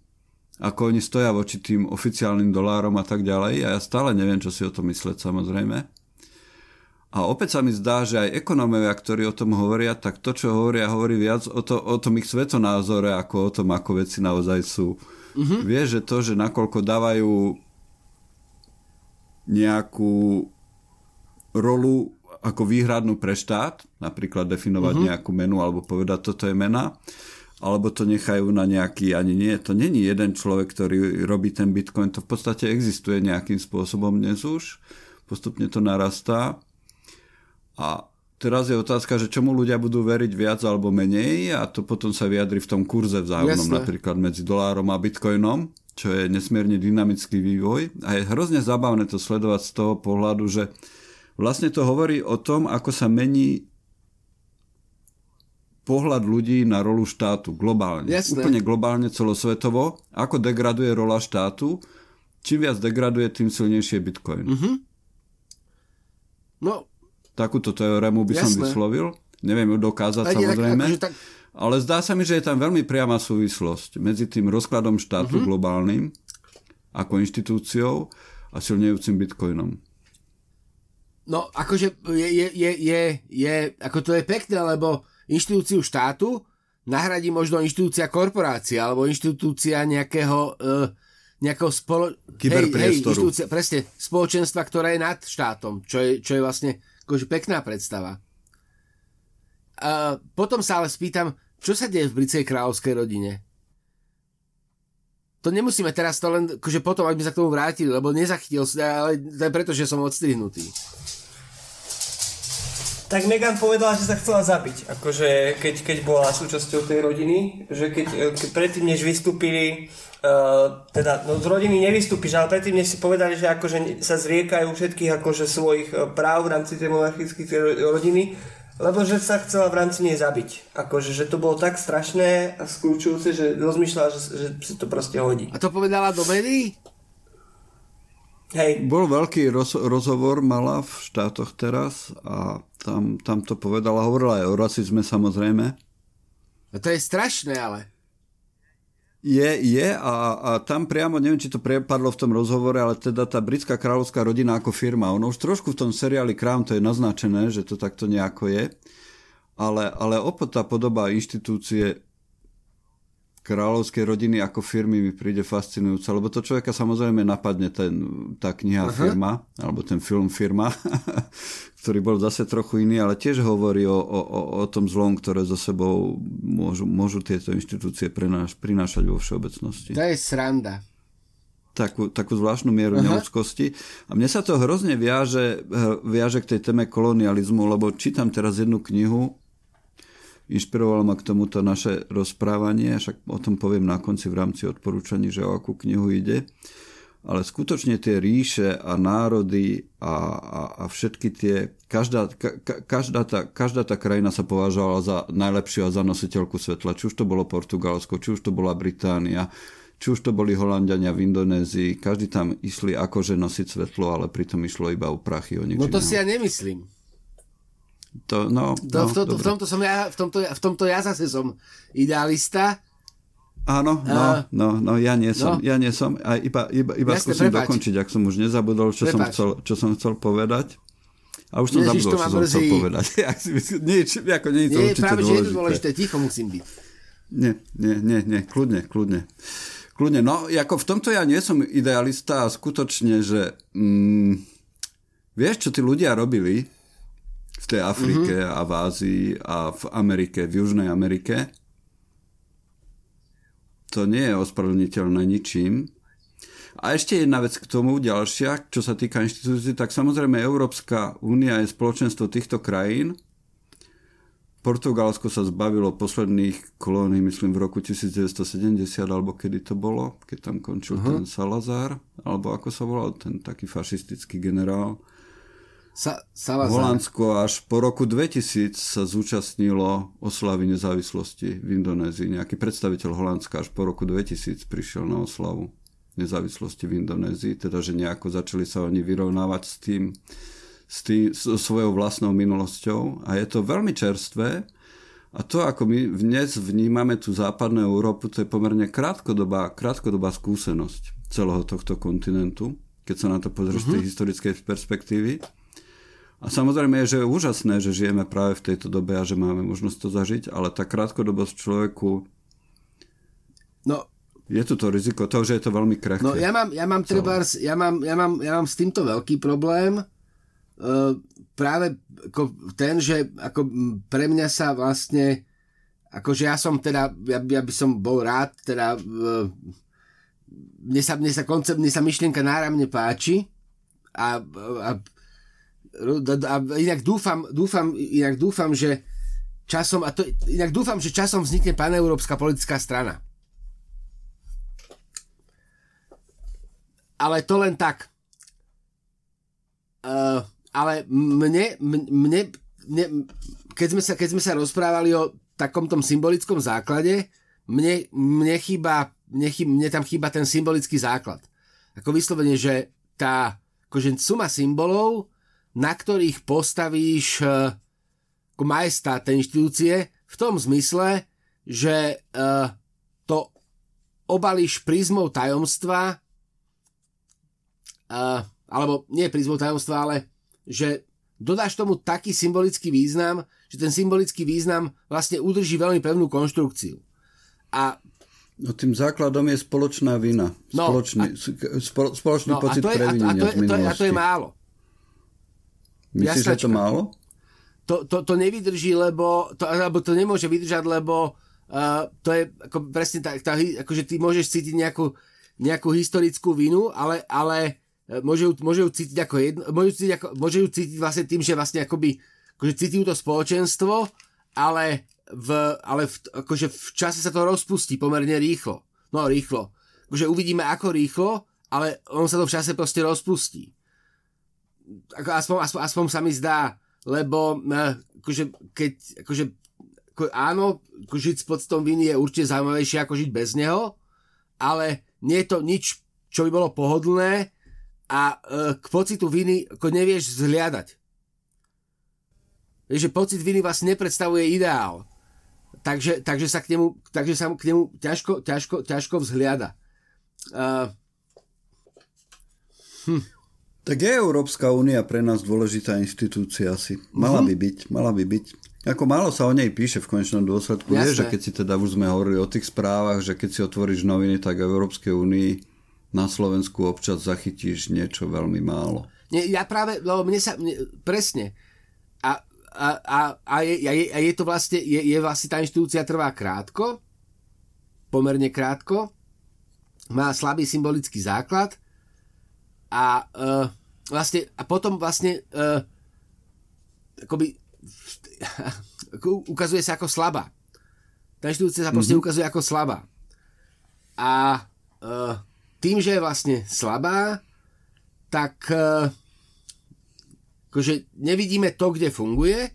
ako oni stoja voči tým oficiálnym dolárom a tak ďalej. A ja stále neviem, čo si o tom mysleť, samozrejme. A opäť sa mi zdá, že aj ekonómovia, ktorí o tom hovoria, tak to, čo hovoria, hovorí viac o, to, o tom ich svetonázore, ako o tom, ako veci naozaj sú. Mm-hmm. Vieš, že to, že nakoľko dávajú nejakú rolu ako výhradnú pre štát, napríklad definovať uh-huh. nejakú menu alebo povedať, toto je mena, alebo to nechajú na nejaký, ani nie, to není jeden človek, ktorý robí ten bitcoin, to v podstate existuje nejakým spôsobom dnes už, postupne to narastá a teraz je otázka, že čomu ľudia budú veriť viac alebo menej a to potom sa vyjadri v tom kurze vzájomnom, Jasne. napríklad medzi dolárom a bitcoinom čo je nesmierne dynamický vývoj a je hrozne zábavné to sledovať z toho pohľadu, že vlastne to hovorí o tom, ako sa mení pohľad ľudí na rolu štátu globálne. Jasné. Úplne globálne celosvetovo. Ako degraduje rola štátu. Čím viac degraduje, tým silnejšie Bitcoin. Mm-hmm. No. Takúto teoremu by Jasné. som vyslovil. Neviem ju dokázať, Aj, samozrejme. Akože tak ale zdá sa mi, že je tam veľmi priama súvislosť medzi tým rozkladom štátu uh-huh. globálnym ako inštitúciou a silnejúcim bitcoinom. No, akože je, je, je, je, je, ako to je pekné, lebo inštitúciu štátu nahradí možno inštitúcia korporácia alebo inštitúcia nejakého, uh, nejakého spolo... hej, hej, presne, spoločenstva, ktoré je nad štátom, čo je, čo je vlastne akože pekná predstava. A potom sa ale spýtam, čo sa deje v britskej kráľovskej rodine? To nemusíme teraz to len, akože potom, aby sme sa k tomu vrátili, lebo nezachytil sa, ale to je preto, že som odstrihnutý. Tak Megan povedala, že sa chcela zabiť, akože keď, keď bola súčasťou tej rodiny, že keď, keď predtým, než vystúpili, uh, teda no z rodiny nevystúpiš, ale predtým, než si povedali, že akože sa zriekajú všetkých akože svojich eh, práv v rámci tej monarchickej rodiny, lebo že sa chcela v rámci nej zabiť. Akože, že to bolo tak strašné a skľúčujúce, že rozmýšľala, že, že si to proste hodí. A to povedala do médií? Hej. Bol veľký roz, rozhovor, mala v štátoch teraz a tam, tam to povedala, hovorila aj o rasizme samozrejme. A to je strašné ale. Je, je a, a tam priamo, neviem, či to prepadlo v tom rozhovore, ale teda tá britská kráľovská rodina ako firma, ono už trošku v tom seriáli Crown to je naznačené, že to takto nejako je, ale, ale opäť tá podoba inštitúcie kráľovskej rodiny ako firmy mi príde fascinujúca, lebo to človeka samozrejme napadne ten, tá kniha Aha. firma, alebo ten film firma, ktorý bol zase trochu iný, ale tiež hovorí o, o, o tom zlom, ktoré za sebou môžu, môžu tieto inštitúcie prenáš, prinášať vo všeobecnosti. To je sranda. Takú, takú zvláštnu mieru Aha. neľudskosti. A mne sa to hrozne viaže, viaže k tej téme kolonializmu, lebo čítam teraz jednu knihu Inšpirovalo ma k tomuto naše rozprávanie, však o tom poviem na konci v rámci odporúčaní, že o akú knihu ide. Ale skutočne tie ríše a národy a, a, a všetky tie, každá, ka, každá, tá, každá tá krajina sa považovala za najlepšiu a za nositeľku svetla. Či už to bolo Portugalsko, či už to bola Británia, či už to boli Holandiania v Indonézii, každý tam išli akože nosiť svetlo, ale pritom išlo iba o prachy. O no to si ja nemyslím. To, no, to, no, v, to, v, tomto som ja, v, tomto, v tomto ja zase som idealista. Áno, no, uh, no, no, ja nie som, no. ja nie som, a iba, iba, iba Jasne, skúsim prepáč. dokončiť, ak som už nezabudol, čo som, chcel, čo som chcel povedať. A už som Ježiš, zabudol, čo som chcel povedať. nič, ako nie je to nie, určite práve, dôležité. že je to dôležité, ticho musím byť. Nie, nie, nie, nie, kľudne, kľudne. Kľudne, no, ako v tomto ja nie som idealista a skutočne, že mm, vieš, čo tí ľudia robili, v tej Afrike mm-hmm. a v Ázii a v Amerike, v Južnej Amerike. To nie je ospravedlniteľné ničím. A ešte jedna vec k tomu, ďalšia, čo sa týka inštitúcií, tak samozrejme Európska únia je spoločenstvo týchto krajín. Portugalsko sa zbavilo posledných kolónií, myslím v roku 1970, alebo kedy to bolo, keď tam končil uh-huh. ten Salazar, alebo ako sa volal, ten taký fašistický generál. Sa, Holandsko až po roku 2000 sa zúčastnilo oslavy nezávislosti v Indonézii. Nejaký predstaviteľ Holandska až po roku 2000 prišiel na oslavu nezávislosti v Indonézii, teda že nejako začali sa oni vyrovnávať s tým, s tým so svojou vlastnou minulosťou a je to veľmi čerstvé a to, ako my dnes vnímame tú západnú Európu, to je pomerne krátkodobá, krátkodobá skúsenosť celého tohto kontinentu, keď sa na to pozrieš uh-huh. z tej mhm. historickej perspektívy. A samozrejme je, že je úžasné, že žijeme práve v tejto dobe a že máme možnosť to zažiť, ale tá krátkodobosť človeku no, je tu to riziko toho, že je to veľmi krehké. No ja mám, ja mám, trebárs, ja mám, ja mám, ja mám s týmto veľký problém. Uh, práve ako ten, že ako pre mňa sa vlastne akože ja som teda, ja, ja by som bol rád, teda uh, mne sa, mne sa koncept, mne sa myšlienka náramne páči a, a a inak dúfam, dúfam, inak dúfam, že časom, a to, inak dúfam, že časom vznikne paneurópska politická strana. Ale to len tak. Uh, ale mne, mne, mne keď, sme sa, keď sme sa rozprávali o takom tom symbolickom základe, mne, mne, chýba, mne, chýba, mne tam chýba ten symbolický základ. Ako vyslovene, že tá akože suma symbolov na ktorých postavíš uh, majestát tej inštitúcie v tom zmysle, že uh, to obalíš prízmou tajomstva uh, alebo nie prízmou tajomstva, ale že dodáš tomu taký symbolický význam, že ten symbolický význam vlastne udrží veľmi pevnú konštrukciu. A No tým základom je spoločná vina. No, spoločný, a, spo, spoločný no, pocit a to je, previnenia a a to, je, to, je, a to je málo. Myslíš, Jasnačka. že to málo? To, to, to nevydrží, lebo to, alebo to nemôže vydržať, lebo uh, to je ako presne tak, tá, akože ty môžeš cítiť nejakú, nejakú historickú vinu, ale, ale e, môže, ju, môže ju cítiť ako jedno, môže ju cítiť, ako, môže ju cítiť vlastne tým, že vlastne akoby, akože cíti to spoločenstvo, ale v, ale v, akože v čase sa to rozpustí pomerne rýchlo. No rýchlo. Akože uvidíme ako rýchlo, ale on sa to v čase proste rozpustí. Ako aspoň, aspoň, aspoň sa mi zdá, lebo eh, akože, keď, akože, ako, áno, ako žiť s pocitom viny je určite zaujímavejšie ako žiť bez neho, ale nie je to nič, čo by bolo pohodlné a e, k pocitu viny ako nevieš zhliadať. Vieš, že pocit viny vlastne nepredstavuje ideál takže, takže sa k nemu, takže sa k nemu ťažko, ťažko, ťažko vzhliada. Uh, hm. Tak je Európska únia pre nás dôležitá inštitúcia asi. Mala uh-huh. by byť, mala by byť. Ako málo sa o nej píše v konečnom dôsledku. Vieš, že keď si teda už sme hovorili o tých správach, že keď si otvoríš noviny, tak v Európskej únii na Slovensku občas zachytíš niečo veľmi málo. Nie, ja práve, lebo mne sa, mne, presne, a a, a, a, je, a, je, a je to vlastne, je, je vlastne tá inštitúcia trvá krátko, pomerne krátko, má slabý symbolický základ a uh, vlastne, a potom vlastne uh, akoby ukazuje sa ako slabá. Tá inštitúcia sa proste mm-hmm. ukazuje ako slabá. A uh, tým, že je vlastne slabá, tak uh, akože nevidíme to, kde funguje,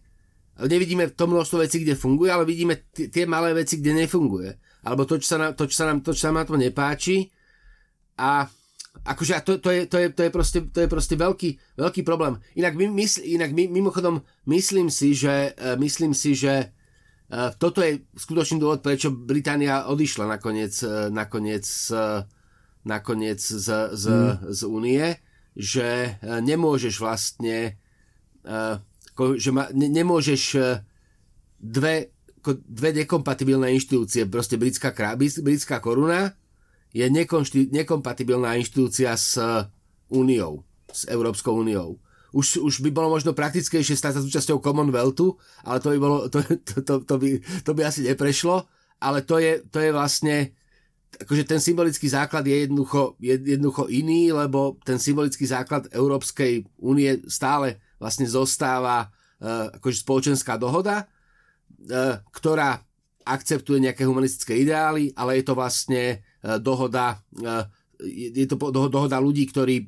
nevidíme to množstvo vecí, kde funguje, ale vidíme t- tie malé veci, kde nefunguje. Alebo to, čo sa nám, to, čo sa nám, to, čo sa nám na to nepáči. A akože to, to, je, to, je, to, je proste, to je proste veľký, veľký problém. Inak, my, mysl, inak my, mimochodom myslím si, že, uh, myslím si, že uh, toto je skutočný dôvod, prečo Británia odišla nakoniec, uh, nakoniec, uh, nakoniec z, z, mm. z únie, že uh, nemôžeš vlastne ako, že ma, ne, nemôžeš e, dve, ako, dve nekompatibilné inštitúcie, proste britská, britská koruna je nekonšti, nekompatibilná inštitúcia s úniou, s Európskou úniou. Už, už by bolo možno praktickejšie stať sa súčasťou Commonwealthu, ale to by, bolo, to, to, to, to, by, to by asi neprešlo, ale to je, to je vlastne akože ten symbolický základ je jednoducho, je jednoducho iný, lebo ten symbolický základ Európskej únie stále vlastne zostáva uh, akože spoločenská dohoda, uh, ktorá akceptuje nejaké humanistické ideály, ale je to vlastne dohoda uh, je to dohoda ľudí, ktorí,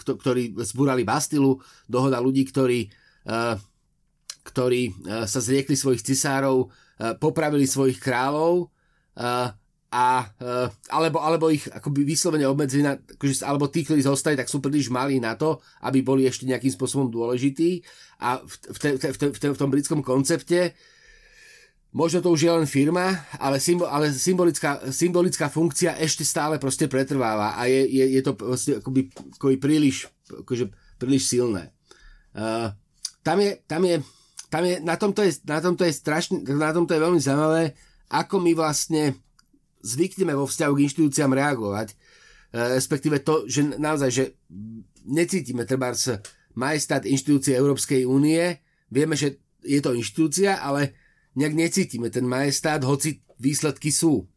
ktorí zbúrali Bastilu, dohoda ľudí, ktorí, uh, ktorí uh, sa zriekli svojich cisárov, uh, popravili svojich kráľov uh, a, uh, alebo, alebo ich akoby vyslovene obmedzili, na, akože, alebo tí, ktorí zostali, tak sú príliš malí na to, aby boli ešte nejakým spôsobom dôležití. A v, te, v, te, v, te, v tom britskom koncepte možno to už je len firma, ale, symbol, ale symbolická, symbolická funkcia ešte stále proste pretrváva a je, je, je to proste akoby, akoby príliš, akože príliš silné. Uh, tam je, tam je, tam je, na tomto je, na tomto je strašne, na tomto je veľmi zaujímavé, ako my vlastne zvykneme vo vzťahu k inštitúciám reagovať, e, respektíve to, že naozaj, že necítime treba majestát inštitúcie Európskej únie, vieme, že je to inštitúcia, ale nejak necítime ten majestát, hoci výsledky sú.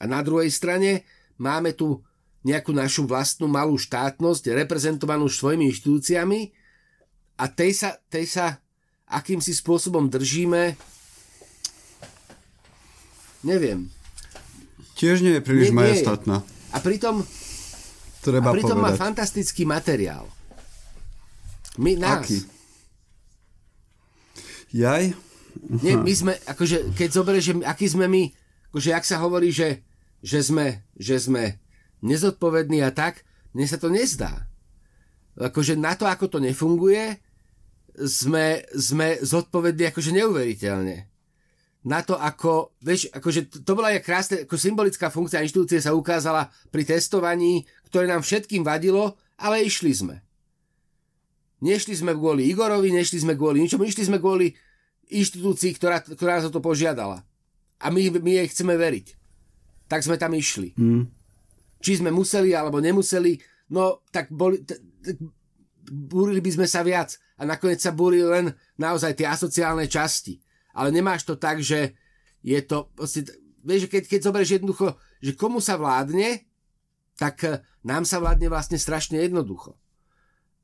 A na druhej strane máme tu nejakú našu vlastnú malú štátnosť, reprezentovanú svojimi inštitúciami a tej sa, tej sa akýmsi spôsobom držíme, neviem, Tiež nie je príliš nie, majestatná. A pritom, Treba a pritom má fantastický materiál. My, nás. Aký? Jaj? Nie, my sme, akože, keď zoberieš, že aký sme my, akože, ak sa hovorí, že, že, sme, že sme nezodpovední a tak, mne sa to nezdá. Akože na to, ako to nefunguje, sme, sme zodpovední akože neuveriteľne na to, ako, vieš, akože to bola aj krásne, ako symbolická funkcia inštitúcie sa ukázala pri testovaní, ktoré nám všetkým vadilo, ale išli sme. Nešli sme kvôli Igorovi, nešli sme kvôli ničomu, išli sme kvôli inštitúcii, ktorá, ktorá o to požiadala. A my, my jej chceme veriť. tak sme tam išli. Mm. Či sme museli alebo nemuseli, no tak boli, t- t- búrili by sme sa viac a nakoniec sa búrili len naozaj tie asociálne časti. Ale nemáš to tak, že je to, proste, vieš, keď, keď zoberieš jednoducho, že komu sa vládne, tak eh, nám sa vládne vlastne strašne jednoducho.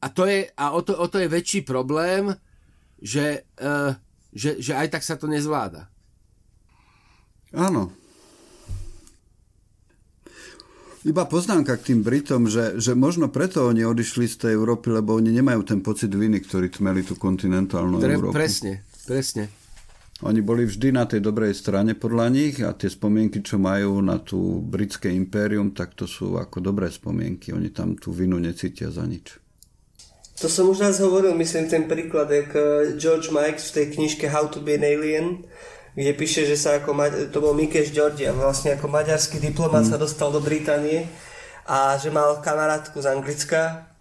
A to je, a o to, o to je väčší problém, že, uh, že, že aj tak sa to nezvláda. Áno. Iba poznámka k tým Britom, že, že možno preto oni odišli z tej Európy, lebo oni nemajú ten pocit viny, ktorý tmeli tú kontinentálnu Tre, Európu. Presne, presne. Oni boli vždy na tej dobrej strane podľa nich a tie spomienky, čo majú na tú britské impérium, tak to sú ako dobré spomienky. Oni tam tú vinu necítia za nič. To som už raz hovoril, myslím, ten príklad, jak eh, George Mikes v tej knižke How to be an Alien, kde píše, že sa ako, to bol Mikeš Georgia, vlastne ako maďarský diplomat mm. sa dostal do Británie a že mal kamarátku z Anglicka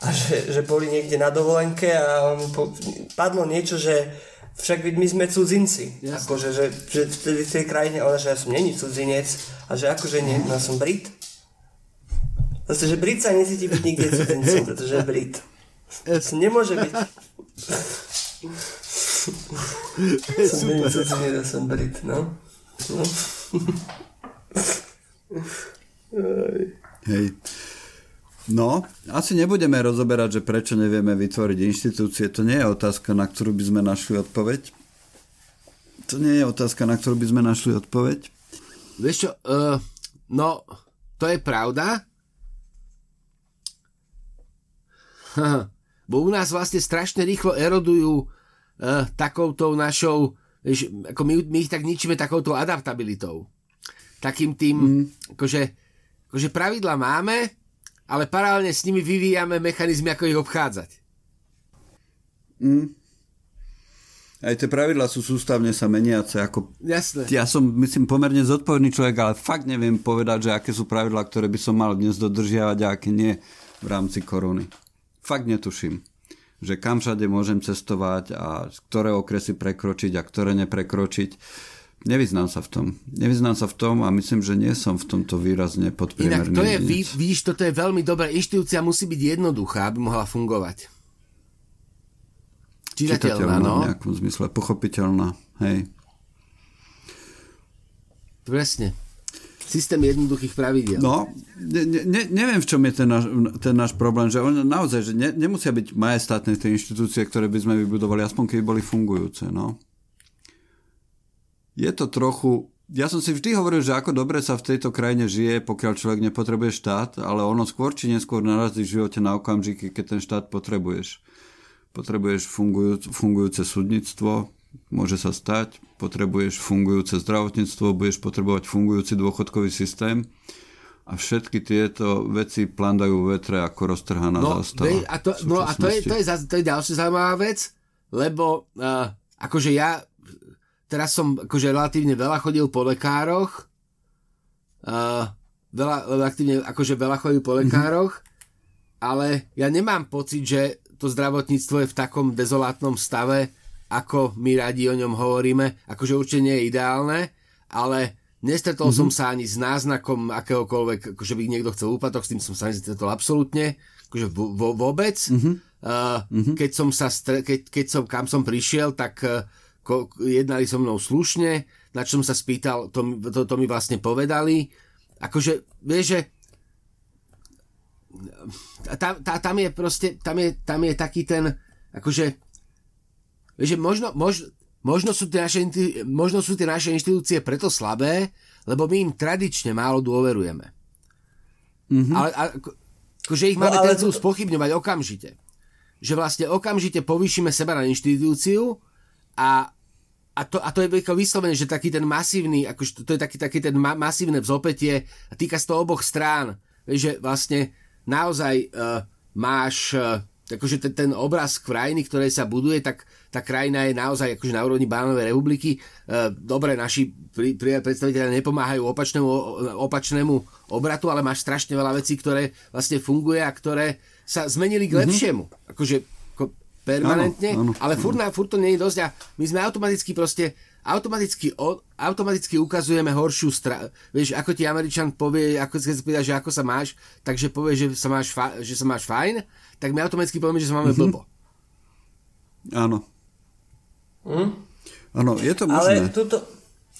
a že, že boli niekde na dovolenke a on po, padlo niečo, že však my sme cudzinci. Akože, že, že v tej krajine, ale že ja som není cudzinec a že akože nie, no som Brit. Zase, že Brit sa necíti byť nikde cudzincom, pretože je Brit. To nemôže byť. som není cudzinec, ja som Brit, no. no. Hej. No, asi nebudeme rozoberať, že prečo nevieme vytvoriť inštitúcie. To nie je otázka, na ktorú by sme našli odpoveď. To nie je otázka, na ktorú by sme našli odpoveď. Vieš čo, uh, no, to je pravda. Bo u nás vlastne strašne rýchlo erodujú uh, takouto našou, vieš, ako my, my ich tak ničíme takouto adaptabilitou. Takým tým, mm. akože, akože pravidla máme, ale paralelne s nimi vyvíjame mechanizmy, ako ich obchádzať. Mm. Aj tie pravidlá sú sústavne sa meniace. Ako... Jasné. Ja som, myslím, pomerne zodpovedný človek, ale fakt neviem povedať, že aké sú pravidlá, ktoré by som mal dnes dodržiavať a aké nie v rámci koruny. Fakt netuším že kam všade môžem cestovať a ktoré okresy prekročiť a ktoré neprekročiť Nevyznám sa v tom. Nevyznám sa v tom a myslím, že nie som v tomto výrazne podpriemerný. Inak to je, ví, vidíš, toto je veľmi dobré. Inštitúcia musí byť jednoduchá, aby mohla fungovať. Čitateľná, no. v nejakom zmysle, pochopiteľná. Hej. Presne. Systém jednoduchých pravidel. No, ne, ne, neviem, v čom je ten náš, ten náš problém, že on, naozaj, že ne, nemusia byť majestátne tie inštitúcie, ktoré by sme vybudovali, aspoň keby boli fungujúce, no je to trochu... Ja som si vždy hovoril, že ako dobre sa v tejto krajine žije, pokiaľ človek nepotrebuje štát, ale ono skôr či neskôr narazí v živote na okamžiky, keď ten štát potrebuješ. Potrebuješ fungujúc, fungujúce súdnictvo, môže sa stať, potrebuješ fungujúce zdravotníctvo, budeš potrebovať fungujúci dôchodkový systém a všetky tieto veci plandajú vetre ako roztrhaná no, zástava. a to, no a to je, to, je, to je ďalšia zaujímavá vec, lebo uh, akože ja teraz som akože relatívne veľa chodil po lekároch, uh, veľa, relatívne akože veľa chodil po lekároch, mm-hmm. ale ja nemám pocit, že to zdravotníctvo je v takom dezolátnom stave, ako my radi o ňom hovoríme, akože určite nie je ideálne, ale nestretol mm-hmm. som sa ani s náznakom akéhokoľvek, akože by niekto chcel úpatok, s tým som sa nestretol absolútne, akože vo, vôbec. Mm-hmm. Uh, mm-hmm. Keď som sa, stre- keď, keď som, kam som prišiel, tak uh, ko, jednali so mnou slušne, na čo som sa spýtal, to, to, to mi vlastne povedali. Akože, vieš, že tam, tá, tam je proste, tam je, tam je taký ten, akože, vieš, že možno, možno, možno, sú tie naše, možno sú tie naše inštitúcie preto slabé, lebo my im tradične málo dôverujeme. Mm-hmm. Ale, ale akože ich no, máme ale... tendenciu spochybňovať okamžite. Že vlastne okamžite povýšime seba na inštitúciu a, a, to, a to je vyslovené, že taký ten masívny, akože to, to je taký, taký ten ma, masívne vzopetie a týka sa to oboch strán. Že vlastne naozaj uh, máš uh, akože ten, ten obraz krajiny, ktoré sa buduje, tak tá krajina je naozaj akože na úrovni Bánovej republiky. Uh, dobre, naši pri, pri, predstaviteľe nepomáhajú opačnému, opačnému obratu, ale máš strašne veľa vecí, ktoré vlastne funguje a ktoré sa zmenili k mhm. lepšiemu. Mm-hmm. Akože permanentne, Áno, áno, ale furt, na, furt to nie je dosť a my sme automaticky proste automaticky, automaticky ukazujeme horšiu stranu. Vieš, ako ti Američan povie, ako keď sa pýta, že ako sa máš, takže povie, že sa máš, fa- že sa máš fajn, tak my automaticky povieme, že sa máme blbo. Áno. Hm? Áno, je to Ale možné. tuto,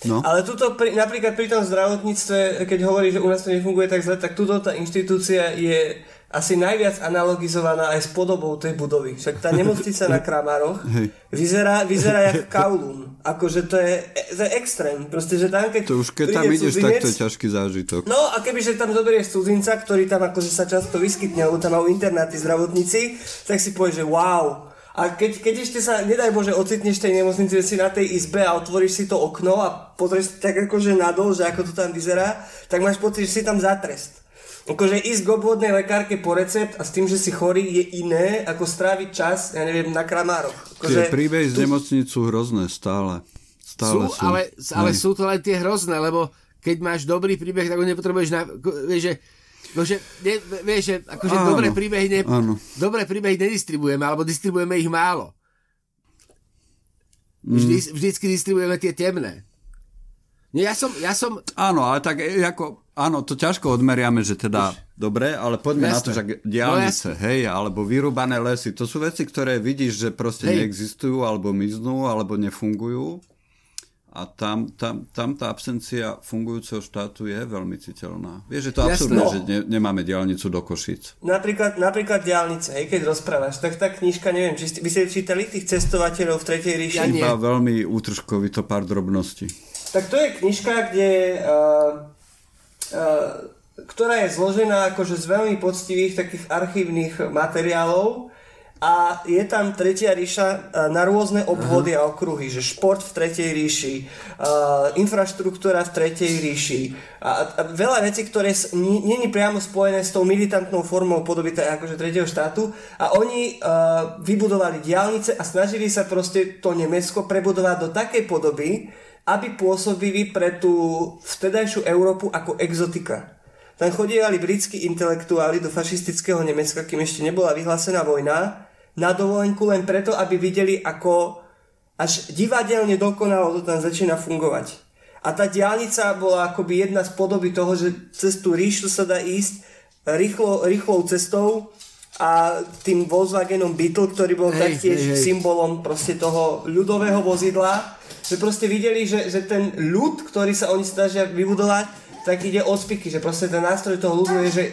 No. ale tuto pri, napríklad pri tom zdravotníctve, keď hovorí, že u nás to nefunguje tak zle, tak tuto tá inštitúcia je asi najviac analogizovaná aj s podobou tej budovy. Však tá nemocnica na Kramároch vyzerá, vyzerá jak Kowloon. Akože to je, to je extrém. Proste, že tam keď To už keď tam ideš, tak cudzinec- to je ťažký zážitok. No a kebyže tam zoberieš cudzinca, ktorý tam akože sa často vyskytne, lebo tam majú internáty zdravotníci, tak si povieš, že wow. A keď, keď ešte sa, nedaj Bože, ocitneš v tej nemocnici, si na tej izbe a otvoríš si to okno a pozrieš tak akože nadol, že ako to tam vyzerá, tak máš pocit, že si tam za trest. Akože ísť k obvodnej lekárke po recept a s tým, že si chorý, je iné, ako stráviť čas, ja neviem, na kramároch. Tie Akože, príbehy z nemocnic sú hrozné stále. Stále sú, sú. ale, ale sú to len tie hrozné, lebo keď máš dobrý príbeh, tak ho nepotrebuješ na... Vieš, že, akože, ne, vieš, že akože Áno, dobré príbehy, ne, áno. dobré príbehy nedistribujeme, alebo distribujeme ich málo. Mm. Vždy, vždycky distribujeme tie temné. Nie, ja som, ja som, Áno, ale tak e, ako, áno, to ťažko odmeriame, že teda dobre, ale poďme na to, že No diálnice, hej, alebo vyrúbané lesy, to sú veci, ktoré vidíš, že proste Hej. neexistujú, alebo miznú, alebo nefungujú. A tam, tam, tam tá absencia fungujúceho štátu je veľmi citeľná. Vieš, je to absurdné, No. že ne, nemáme diálnicu do Košic. Napríklad, napríklad diálnice, hej, keď rozprávaš, tak tá knižka, neviem, či ste, vy ste čítali tých cestovateľov v Tretej ríši? Ja nie. Iba veľmi útržkovito pár drobností. Tak to je knižka, kde, uh, ktorá je zložená akože z veľmi poctivých takých archívnych materiálov a je tam Tretia ríša uh, na rôzne obvody a okruhy, že šport v Tretej ríši, uh, infraštruktúra v Tretej ríši a, a veľa vecí, ktoré je priamo spojené s tou militantnou formou podoby akože Tretieho štátu a oni uh, vybudovali diálnice a snažili sa proste to Nemecko prebudovať do takej podoby, aby pôsobili pre tú vtedajšiu Európu ako exotika. Tam chodievali britskí intelektuáli do fašistického Nemecka, kým ešte nebola vyhlásená vojna, na dovolenku len preto, aby videli, ako až divadelne dokonalo to tam začína fungovať. A tá diálnica bola akoby jedna z podoby toho, že cez tú ríšu sa dá ísť rýchlo, rýchlou cestou a tým Volkswagenom Beetle, ktorý bol Hej, taktiež hej, hej. symbolom proste toho ľudového vozidla, že proste videli, že, že ten ľud, ktorý sa oni snažia vybudovať, tak ide od spiky, že proste ten nástroj toho ľudu je, že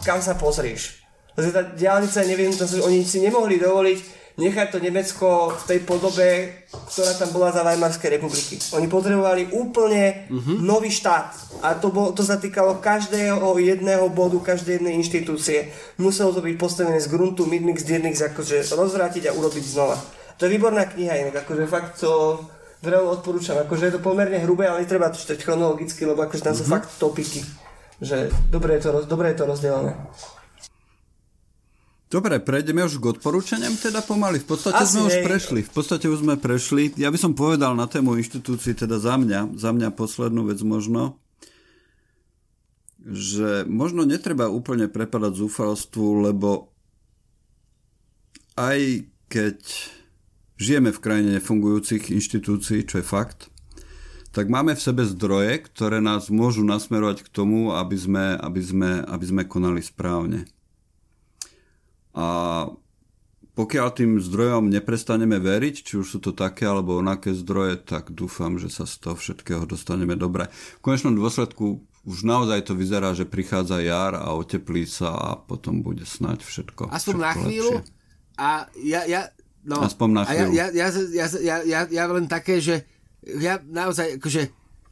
kam sa pozrieš. Že tá diálnica je nevyhnutá, že oni si nemohli dovoliť nechať to Nemecko v tej podobe, ktorá tam bola za Weimarskej republiky. Oni potrebovali úplne uh-huh. nový štát. A to, bol, to zatýkalo každého jedného bodu, každej jednej inštitúcie. Muselo to byť postavené z gruntu, midmix, dirnix, akože rozvrátiť a urobiť znova. To je výborná kniha inak, akože fakt to veľmi odporúčam. Akože je to pomerne hrubé, ale netreba to čítať chronologicky, lebo akože tam sú Mhm. fakt topiky. Že dobre je to, roz, dobre je to rozdelené. Dobre, prejdeme už k odporúčaniam teda pomaly. V podstate Asi sme už hej. prešli. V podstate už sme prešli. Ja by som povedal na tému inštitúcií teda za mňa, za mňa poslednú vec možno, že možno netreba úplne prepadať zúfalstvu, lebo aj keď žijeme v krajine nefungujúcich inštitúcií, čo je fakt, tak máme v sebe zdroje, ktoré nás môžu nasmerovať k tomu, aby sme, aby sme, aby sme konali správne. A pokiaľ tým zdrojom neprestaneme veriť, či už sú to také alebo onaké zdroje, tak dúfam, že sa z toho všetkého dostaneme dobre. V konečnom dôsledku už naozaj to vyzerá, že prichádza jar a oteplí sa a potom bude snať všetko. aspoň všetko na chvíľu, lepšie. a ja, ja, no, Aspoň na chvíľu. ja, ja, ja, ja, ja, ja len také, že ja naozaj, akože,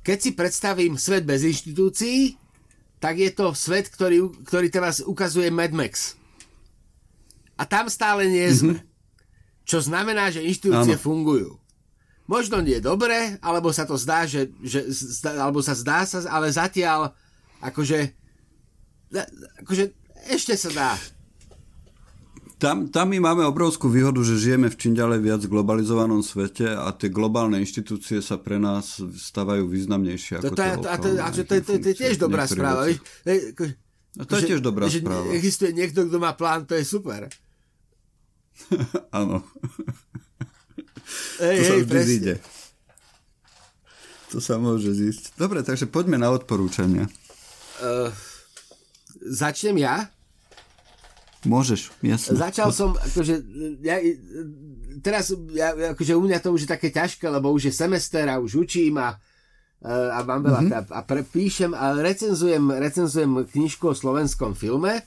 keď si predstavím svet bez inštitúcií, tak je to svet, ktorý, ktorý teraz ukazuje Mad Max. A tam stále nie sme. Mm-hmm. Čo znamená, že inštitúcie Áno. fungujú. Možno nie dobre, alebo sa to zdá, že, že alebo sa zdá sa, ale zatiaľ akože, akože ešte sa dá. Tam, tam my máme obrovskú výhodu, že žijeme v čím ďalej viac globalizovanom svete a tie globálne inštitúcie sa pre nás stávajú významnejšie ako to, to, a to, a to, to, aké to, to je tiež dobrá správa. Vieš? E, A to je že- tiež dobrá že správa. Existuje niekto, kto má plán, to je super. Áno. Hej, to sa hej, vždy zíde. To sa môže zísť. Dobre, takže poďme na odporúčania. Uh, začnem ja. Môžeš, jasne. Začal som, akože, ja, teraz, ja, akože u mňa to už je také ťažké, lebo už je semester a už učím a, a mám veľa, mm-hmm. a, a pre, píšem a recenzujem, recenzujem knižku o slovenskom filme.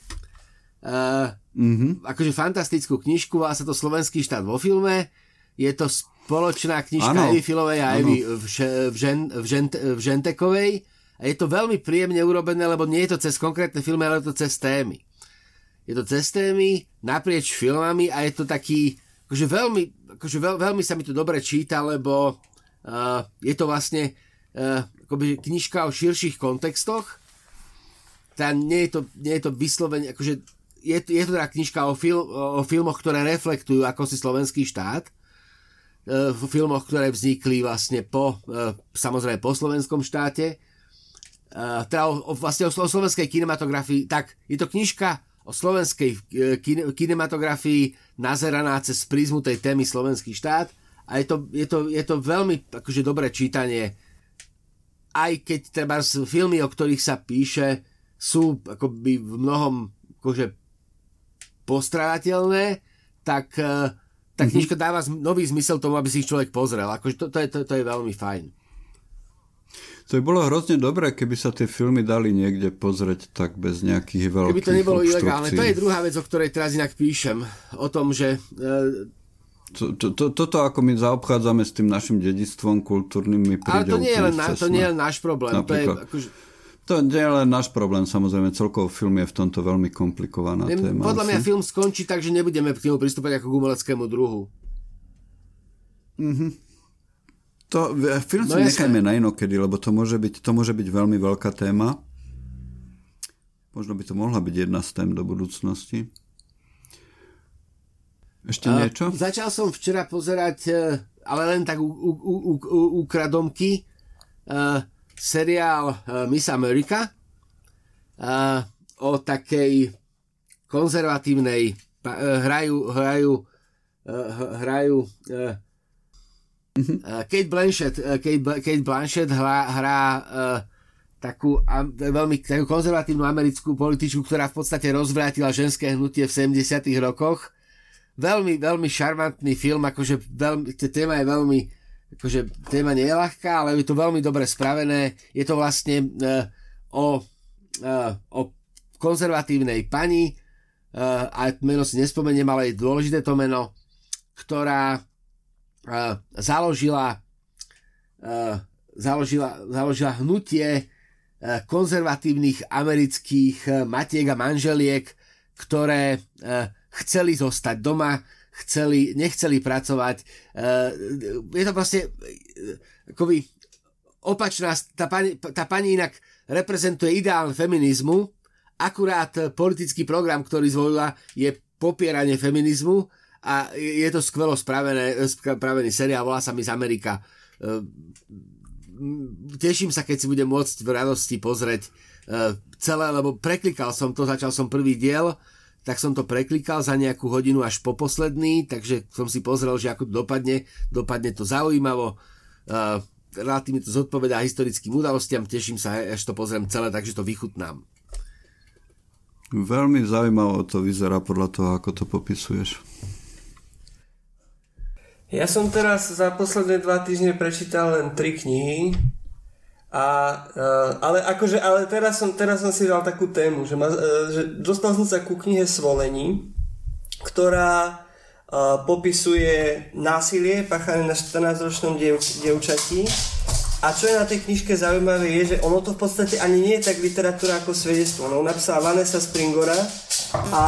Uh, mm-hmm. Akože fantastickú knižku, volá sa to Slovenský štát vo filme. Je to spoločná knižka Evy Filovej a Evy v, v, žen, v, žen, v Žentekovej. A je to veľmi príjemne urobené, lebo nie je to cez konkrétne filmy, ale je to cez témy je to cez témy, naprieč filmami a je to taký, akože veľmi, akože veľ, veľmi sa mi to dobre číta, lebo uh, je to vlastne uh, akoby knižka o širších kontextoch. Tá nie je to, nie je to vyslovene, akože je, je to teda knižka o, fil, o filmoch, ktoré reflektujú ako si slovenský štát. Uh, v filmoch, ktoré vznikli vlastne po, samozrejme po slovenskom štáte. Teda o, o, vlastne o slovenskej kinematografii. Tak, je to knižka o slovenskej eh, kinematografii nazeraná cez prízmu tej témy slovenský štát a je to, je to, je to veľmi akože dobré čítanie aj keď treba filmy, o ktorých sa píše sú akoby v mnohom akože postradateľné tak eh, tá mhm. knižka dáva nový zmysel tomu, aby si ich človek pozrel. Akože to, to, je, to, to je veľmi fajn. To by bolo hrozne dobré, keby sa tie filmy dali niekde pozrieť tak bez nejakých veľkých Keby to nebolo ilegálne. To je druhá vec, o ktorej teraz inak píšem. O tom, že... E... To, to, to, toto, ako my zaobchádzame s tým našim dedistvom kultúrnym, mi príde Ale to nie je len, na, to nie je len náš problém. To je, akože... To nie je len náš problém, samozrejme, celkovo film je v tomto veľmi komplikovaná ne, téma. Podľa asi. mňa film skončí tak, že nebudeme k nemu pristúpať ako k umeleckému druhu. Mhm. To, film no si nechajme na inokedy, lebo to môže, byť, to môže byť veľmi veľká téma. Možno by to mohla byť jedna z tém do budúcnosti. Ešte uh, niečo? Začal som včera pozerať, e, ale len tak u, kradomky, uh, seriál Miss America uh, o takej konzervatívnej hrajú, hrajú, hrajú Uh, Kate Blanchett, uh, Kate, Blanchett hrá, hrá uh, takú, veľmi takú konzervatívnu americkú političku, ktorá v podstate rozvrátila ženské hnutie v 70 rokoch. Veľmi, veľmi šarmantný film, akože veľmi, téma je veľmi, akože téma nie je ľahká, ale je to veľmi dobre spravené. Je to vlastne uh, o, uh, o konzervatívnej pani, uh, a meno si nespomeniem, ale je dôležité to meno, ktorá založila, založila, založila hnutie konzervatívnych amerických matiek a manželiek, ktoré chceli zostať doma, chceli, nechceli pracovať. Je to proste akoby opačná, tá pani, tá pani inak reprezentuje ideál feminizmu, akurát politický program, ktorý zvolila, je popieranie feminizmu a je to skvelo spravené, spravený seriál, volá sa Miss Amerika. E, teším sa, keď si budem môcť v radosti pozrieť e, celé, lebo preklikal som to, začal som prvý diel, tak som to preklikal za nejakú hodinu až po posledný, takže som si pozrel, že ako to dopadne, dopadne to zaujímavo, e, relatívne to zodpovedá historickým udalostiam, teším sa, až to pozriem celé, takže to vychutnám. Veľmi zaujímavo to vyzerá podľa toho, ako to popisuješ. Ja som teraz za posledné dva týždne prečítal len tri knihy. A, uh, ale akože, ale teraz som, teraz som si dal takú tému, že, ma, uh, že dostal som sa ku knihe Svolení, ktorá uh, popisuje násilie páchané na 14-ročnom diev, dievčati. A čo je na tej knižke zaujímavé je, že ono to v podstate ani nie je tak literatúra ako svedectvo. No, napísala Vanessa Springora, a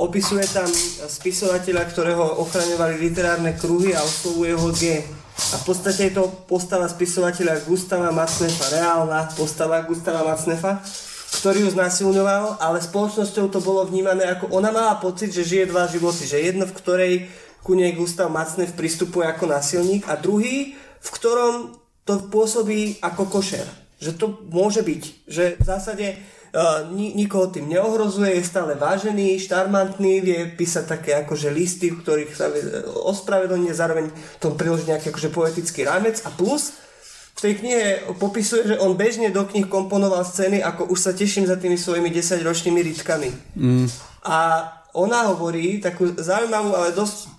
opisuje tam spisovateľa, ktorého ochraňovali literárne kruhy a oslovuje ho G. A v podstate je to postava spisovateľa Gustava Macnefa, reálna postava Gustava Macnefa, ktorý ju znásilňoval, ale spoločnosťou to bolo vnímané ako ona mala pocit, že žije dva životy, že jedno, v ktorej ku nej Gustav Macnef pristupuje ako násilník a druhý, v ktorom to pôsobí ako košer. Že to môže byť, že v zásade ni- nikoho tým neohrozuje, je stále vážený, štarmantný, vie písať také akože listy, v ktorých sa vie ospravedlniť, zároveň tom priložiť nejaký akože poetický rámec a plus v tej knihe popisuje, že on bežne do knih komponoval scény, ako už sa teším za tými svojimi 10-ročnými rytkami. Mm. A ona hovorí takú zaujímavú, ale dosť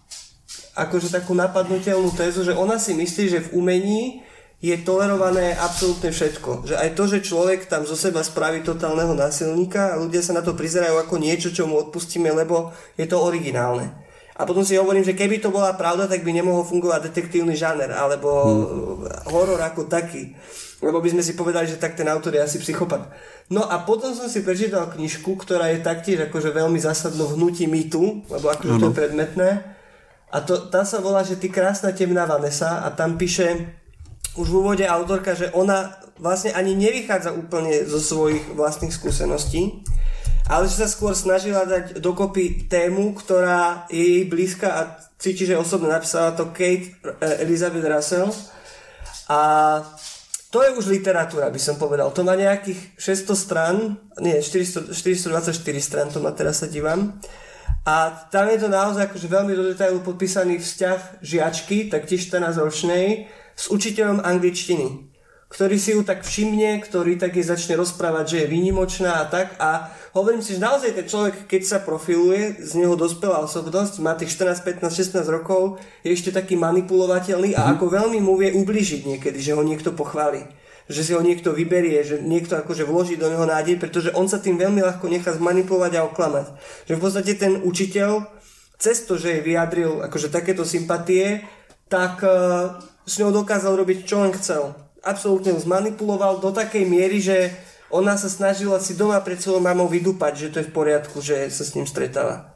akože takú napadnutelnú tézu, že ona si myslí, že v umení je tolerované absolútne všetko. Že aj to, že človek tam zo seba spraví totálneho násilníka ľudia sa na to prizerajú ako niečo, čo mu odpustíme, lebo je to originálne. A potom si hovorím, že keby to bola pravda, tak by nemohol fungovať detektívny žáner alebo hmm. horor ako taký. Lebo by sme si povedali, že tak ten autor je asi psychopat. No a potom som si prečítal knižku, ktorá je taktiež akože veľmi zásadno hnutí mýtu, lebo akože to je predmetné. A to, tá sa volá, že ty krásna temná Vanessa a tam píše, už v úvode autorka, že ona vlastne ani nevychádza úplne zo svojich vlastných skúseností, ale že sa skôr snažila dať dokopy tému, ktorá je jej blízka a cíti, že osobne napísala to Kate eh, Elizabeth Russell. A to je už literatúra, by som povedal. To má nejakých 600 stran, nie, 400, 424 stran, to ma teraz sa dívam. A tam je to naozaj akože veľmi do detailu podpísaný vzťah žiačky, taktiež 14 ročnej, s učiteľom angličtiny, ktorý si ju tak všimne, ktorý tak jej začne rozprávať, že je výnimočná a tak a hovorím si, že naozaj ten človek, keď sa profiluje, z neho dospelá osobnosť, má tých 14, 15, 16 rokov, je ešte taký manipulovateľný a mhm. ako veľmi mu vie ubližiť niekedy, že ho niekto pochváli že si ho niekto vyberie, že niekto akože vloží do neho nádej, pretože on sa tým veľmi ľahko nechá zmanipulovať a oklamať. Že v podstate ten učiteľ, cez to, že jej vyjadril akože takéto sympatie, tak uh, s ňou dokázal robiť čo len chcel. Absolútne ju zmanipuloval do takej miery, že ona sa snažila si doma pred svojou mamou vydúpať, že to je v poriadku, že sa s ním stretáva.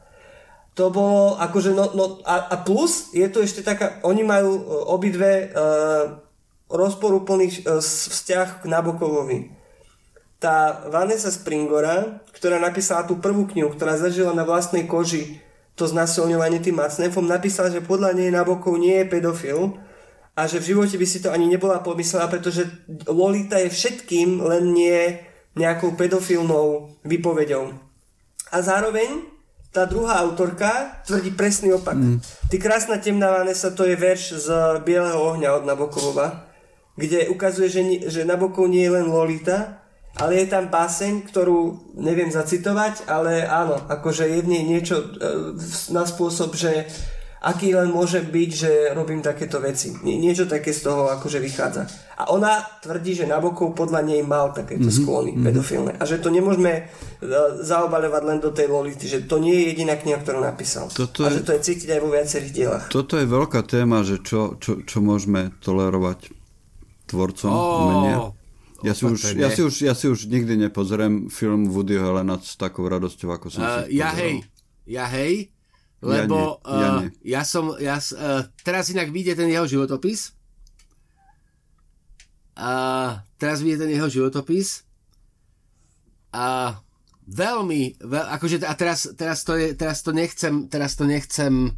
To bolo akože, no, no a, a plus je to ešte taká, oni majú e, obidve uh, rozporúplný uh, vzťah k Nabokovovi. Tá Vanessa Springora, ktorá napísala tú prvú knihu, ktorá zažila na vlastnej koži to znasilňovanie tým Macnefom, napísala, že podľa nej Nabokov nie je pedofil, a že v živote by si to ani nebola pomyslela, pretože Lolita je všetkým, len nie nejakou pedofilnou vypovedou. A zároveň tá druhá autorka tvrdí presný opak. Mm. Ty krásna temná Vanessa, to je verš z Bieleho ohňa od Nabokovova, kde ukazuje, že, že Nabokov nie je len Lolita, ale je tam báseň, ktorú neviem zacitovať, ale áno, akože je v nej niečo e, na spôsob, že aký len môže byť, že robím takéto veci. Nie, niečo také z toho akože vychádza. A ona tvrdí, že Nabokov podľa nej mal takéto mm-hmm. sklony mm-hmm. pedofilné. A že to nemôžeme uh, zaobaľovať len do tej Lolity, že to nie je jediná kniha, ktorú napísal. Toto a že to je cítiť aj vo viacerých dielach. Toto je veľká téma, že čo, čo, čo môžeme tolerovať tvorcom oh. umenia. Ja si, už, ja, si už, ja si už nikdy nepozriem film Woody Helena s takou radosťou, ako som uh, si Ja hej, ja hej, lebo ja, ja, uh, ja som, ja, uh, teraz inak vyjde ten jeho životopis. A teraz vyjde ten jeho životopis. A veľmi, veľ, akože a teraz, teraz, to je, teraz to nechcem, teraz to nechcem,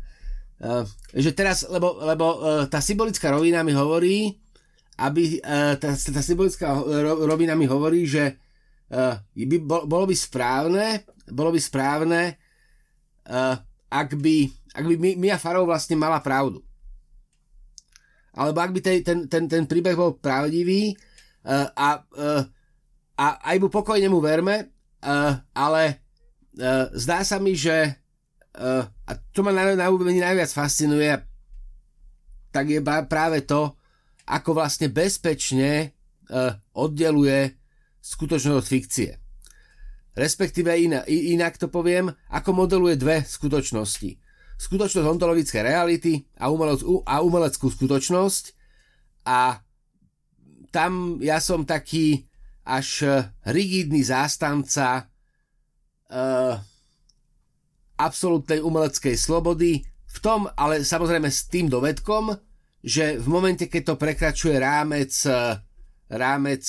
uh, že teraz, lebo, lebo uh, tá symbolická rovina mi hovorí, aby, uh, tá, tá symbolická rovina mi hovorí, že uh, by, bolo by správne, bolo by správne uh, ak by, ak by Mia Farrow vlastne mala pravdu. Alebo ak by ten, ten, ten, ten príbeh bol pravdivý uh, a, uh, a aj mu pokojne mu verme, uh, ale uh, zdá sa mi, že uh, a čo ma na, na najviac fascinuje, tak je práve to, ako vlastne bezpečne uh, oddeluje skutočnosť od fikcie respektíve inak, inak to poviem, ako modeluje dve skutočnosti. Skutočnosť ontologické reality a, umelec, a umeleckú skutočnosť a tam ja som taký až rigidný zástanca uh, absolútnej umeleckej slobody, v tom, ale samozrejme s tým dovedkom, že v momente, keď to prekračuje rámec, rámec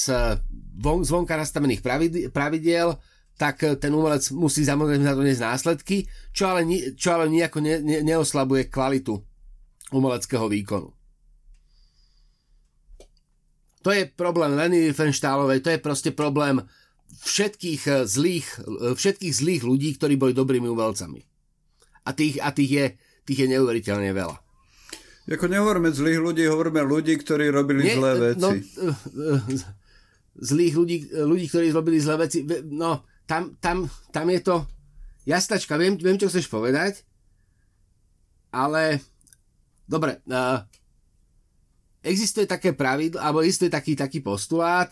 von, zvonka nastavených pravidiel, tak eh, ten umelec musí samozrejme na to niesť následky, čo ale, čo ale nejako ne, ne, neoslabuje kvalitu umeleckého výkonu. To je problém Leny Riefenstahlovej, to je proste problém všetkých eh, zlých, eh, všetkých zlých ľudí, ktorí boli dobrými umelcami. A tých, a tých, je, tých je neuveriteľne veľa. Ako nehovoríme zlých ľudí, hovoríme ľudí, ktorí robili Nie, zlé veci. No, zlých ľudí, ľudí, ktorí robili zlé veci. No, tam, tam, tam je to... Jastačka, viem, viem, čo chceš povedať, ale... Dobre, uh, existuje také pravidlo, alebo existuje taký, taký postulát,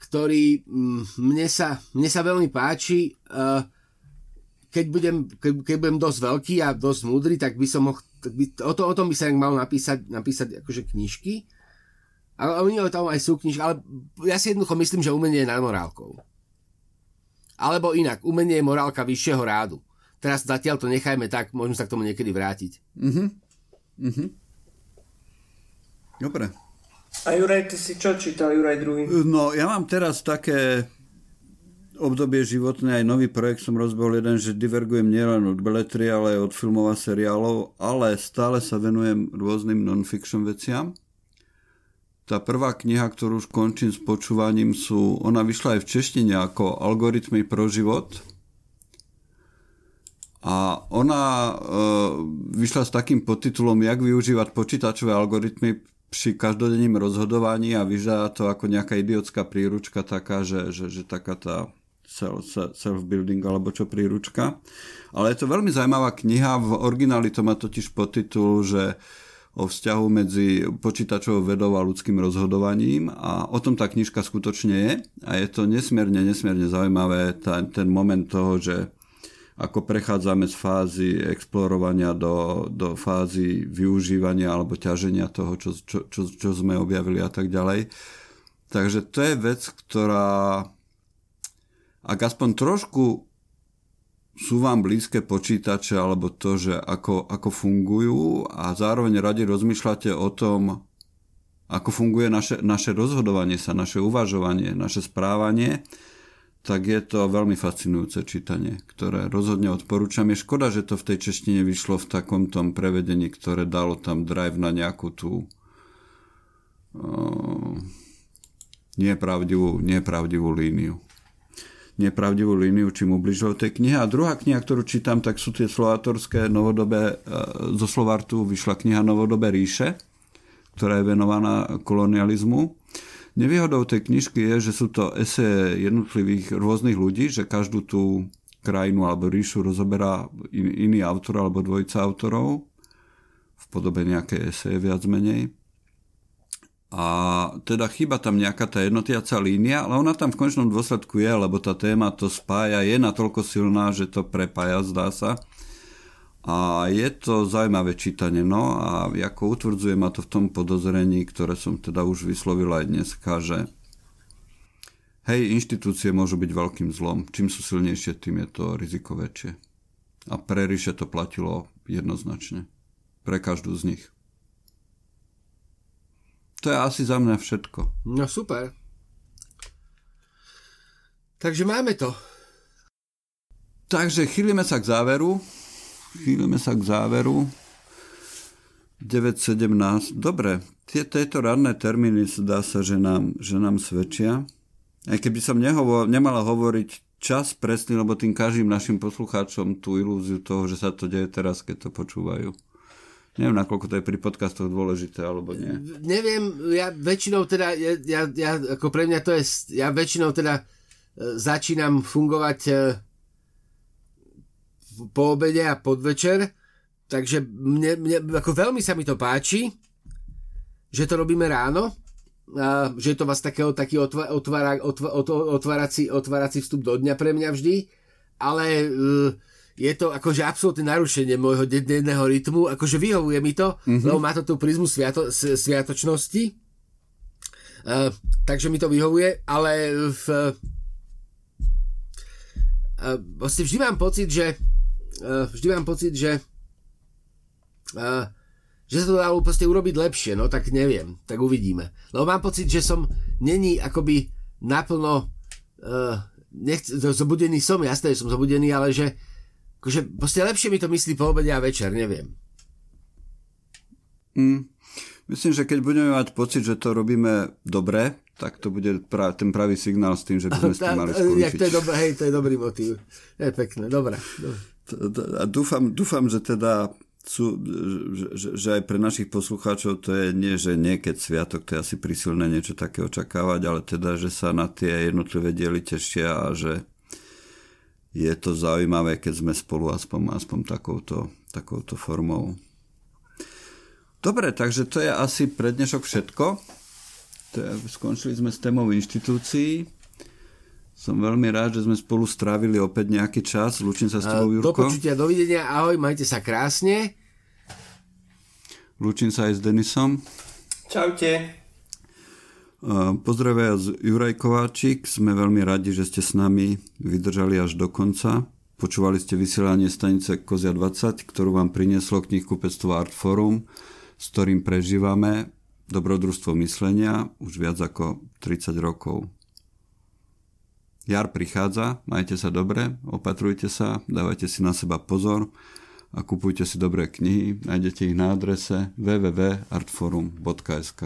ktorý mm, mne sa, mne sa veľmi páči. Uh, keď budem, keď, keď budem dosť veľký a dosť múdry, tak by som by, o, to, o tom by sa mal napísať, napísať akože knižky. Ale oni tam aj sú knižky, ale ja si jednoducho myslím, že umenie je nad morálkou. Alebo inak, umenie je morálka vyššieho rádu. Teraz zatiaľ to nechajme tak, môžeme sa k tomu niekedy vrátiť. Mhm. Mhm. Dobre. A Juraj, ty si čo čítal, Juraj druhý? No, ja mám teraz také obdobie životné, aj nový projekt som rozbehol jeden, že divergujem nielen od beletry, ale aj od filmov a seriálov, ale stále sa venujem rôznym non-fiction veciam. Tá prvá kniha, ktorú už končím s počúvaním, sú, ona vyšla aj v češtine ako Algoritmy pro život. A ona e, vyšla s takým podtitulom, jak využívať počítačové algoritmy pri každodenným rozhodovaní a vyžadá to ako nejaká idiotská príručka taká, že, že, že taká tá self-building alebo čo príručka. Ale je to veľmi zaujímavá kniha, v origináli to má totiž podtitul, že o vzťahu medzi počítačovou vedou a ľudským rozhodovaním a o tom tá knižka skutočne je a je to nesmierne, nesmierne zaujímavé ten, ten moment toho, že ako prechádzame z fázy explorovania do, do fázy využívania alebo ťaženia toho, čo, čo, čo, čo sme objavili a tak ďalej. Takže to je vec, ktorá ak aspoň trošku sú vám blízke počítače alebo to, že ako, ako fungujú a zároveň radi rozmýšľate o tom, ako funguje naše, naše rozhodovanie sa, naše uvažovanie, naše správanie, tak je to veľmi fascinujúce čítanie, ktoré rozhodne odporúčam. Je škoda, že to v tej češtine vyšlo v takom tom prevedení, ktoré dalo tam drive na nejakú tú uh, nepravdivú, nepravdivú líniu nepravdivú líniu, čím ubližil tej knihe. A druhá kniha, ktorú čítam, tak sú tie slovatorské novodobé, uh, zo Slovartu vyšla kniha Novodobé ríše, ktorá je venovaná kolonializmu Nevýhodou tej knižky je, že sú to ese jednotlivých rôznych ľudí, že každú tú krajinu alebo ríšu rozoberá in, iný autor alebo dvojica autorov v podobe nejaké ese viac menej. A teda chyba tam nejaká tá jednotiaca línia, ale ona tam v končnom dôsledku je, lebo tá téma to spája, je natoľko silná, že to prepája, zdá sa. A je to zaujímavé čítanie, no a ako utvrdzuje ma to v tom podozrení, ktoré som teda už vyslovil aj dneska, že hej, inštitúcie môžu byť veľkým zlom. Čím sú silnejšie, tým je to riziko väčšie. A pre ríše to platilo jednoznačne. Pre každú z nich. To je asi za mňa všetko. No super. Takže máme to. Takže chýlime sa k záveru. Chýlime sa k záveru. 9.17. Dobre, tie, tieto ranné termíny dá sa, že nám, že nám svedčia. Aj keby som nehovor, nemala hovoriť čas presný, lebo tým každým našim poslucháčom tú ilúziu toho, že sa to deje teraz, keď to počúvajú. Neviem, nakoľko to je pri podcastoch dôležité, alebo nie. Neviem, ja väčšinou teda, ja, ja, ja ako pre mňa to je, ja väčšinou teda e, začínam fungovať e, po obede a podvečer, takže mne, mne, ako veľmi sa mi to páči, že to robíme ráno, a že je to vás takého, taký otvára, otvára, otvárací, otvárací vstup do dňa pre mňa vždy, ale uh, je to akože absolútne narušenie môjho denného rytmu, akože vyhovuje mi to, mm-hmm. lebo má to tú prízmu sviato, sviatočnosti, uh, takže mi to vyhovuje, ale v, uh, vlastne vždy mám pocit, že uh, vždy mám pocit, že uh, že sa to dalo proste urobiť lepšie, no tak neviem, tak uvidíme. Lebo mám pocit, že som není akoby naplno uh, nechc, zobudený som, jasné, že som zobudený, ale že akože proste lepšie mi to myslí po obede a večer, neviem. Mm. Myslím, že keď budeme mať pocit, že to robíme dobre, tak to bude pra, ten pravý signál s tým, že by sme s tým mali skončiť. to je dobré, hej, to je dobrý motív. Je pekné, dobré. A dúfam, dúfam, že teda sú, že, že, aj pre našich poslucháčov to je nie, že nie keď sviatok, to je asi prísilné niečo také očakávať, ale teda, že sa na tie jednotlivé diely tešia a že je to zaujímavé, keď sme spolu aspoň, aspoň takouto, takouto formou. Dobre, takže to je asi pre dnešok všetko. To je, skončili sme s témou inštitúcií. Som veľmi rád, že sme spolu strávili opäť nejaký čas. Lúčim sa s tebou, Jurko. Do počutia, dovidenia, ahoj, majte sa krásne. Lúčim sa aj s Denisom. Čaute. Pozdravia Juraj Kováčik. Sme veľmi radi, že ste s nami vydržali až do konca. Počúvali ste vysielanie stanice Kozia 20, ktorú vám prinieslo knihkupectvo Art Forum, s ktorým prežívame dobrodružstvo myslenia už viac ako 30 rokov. Jar prichádza, majte sa dobre, opatrujte sa, dávajte si na seba pozor a kupujte si dobré knihy. Nájdete ich na adrese www.artforum.sk.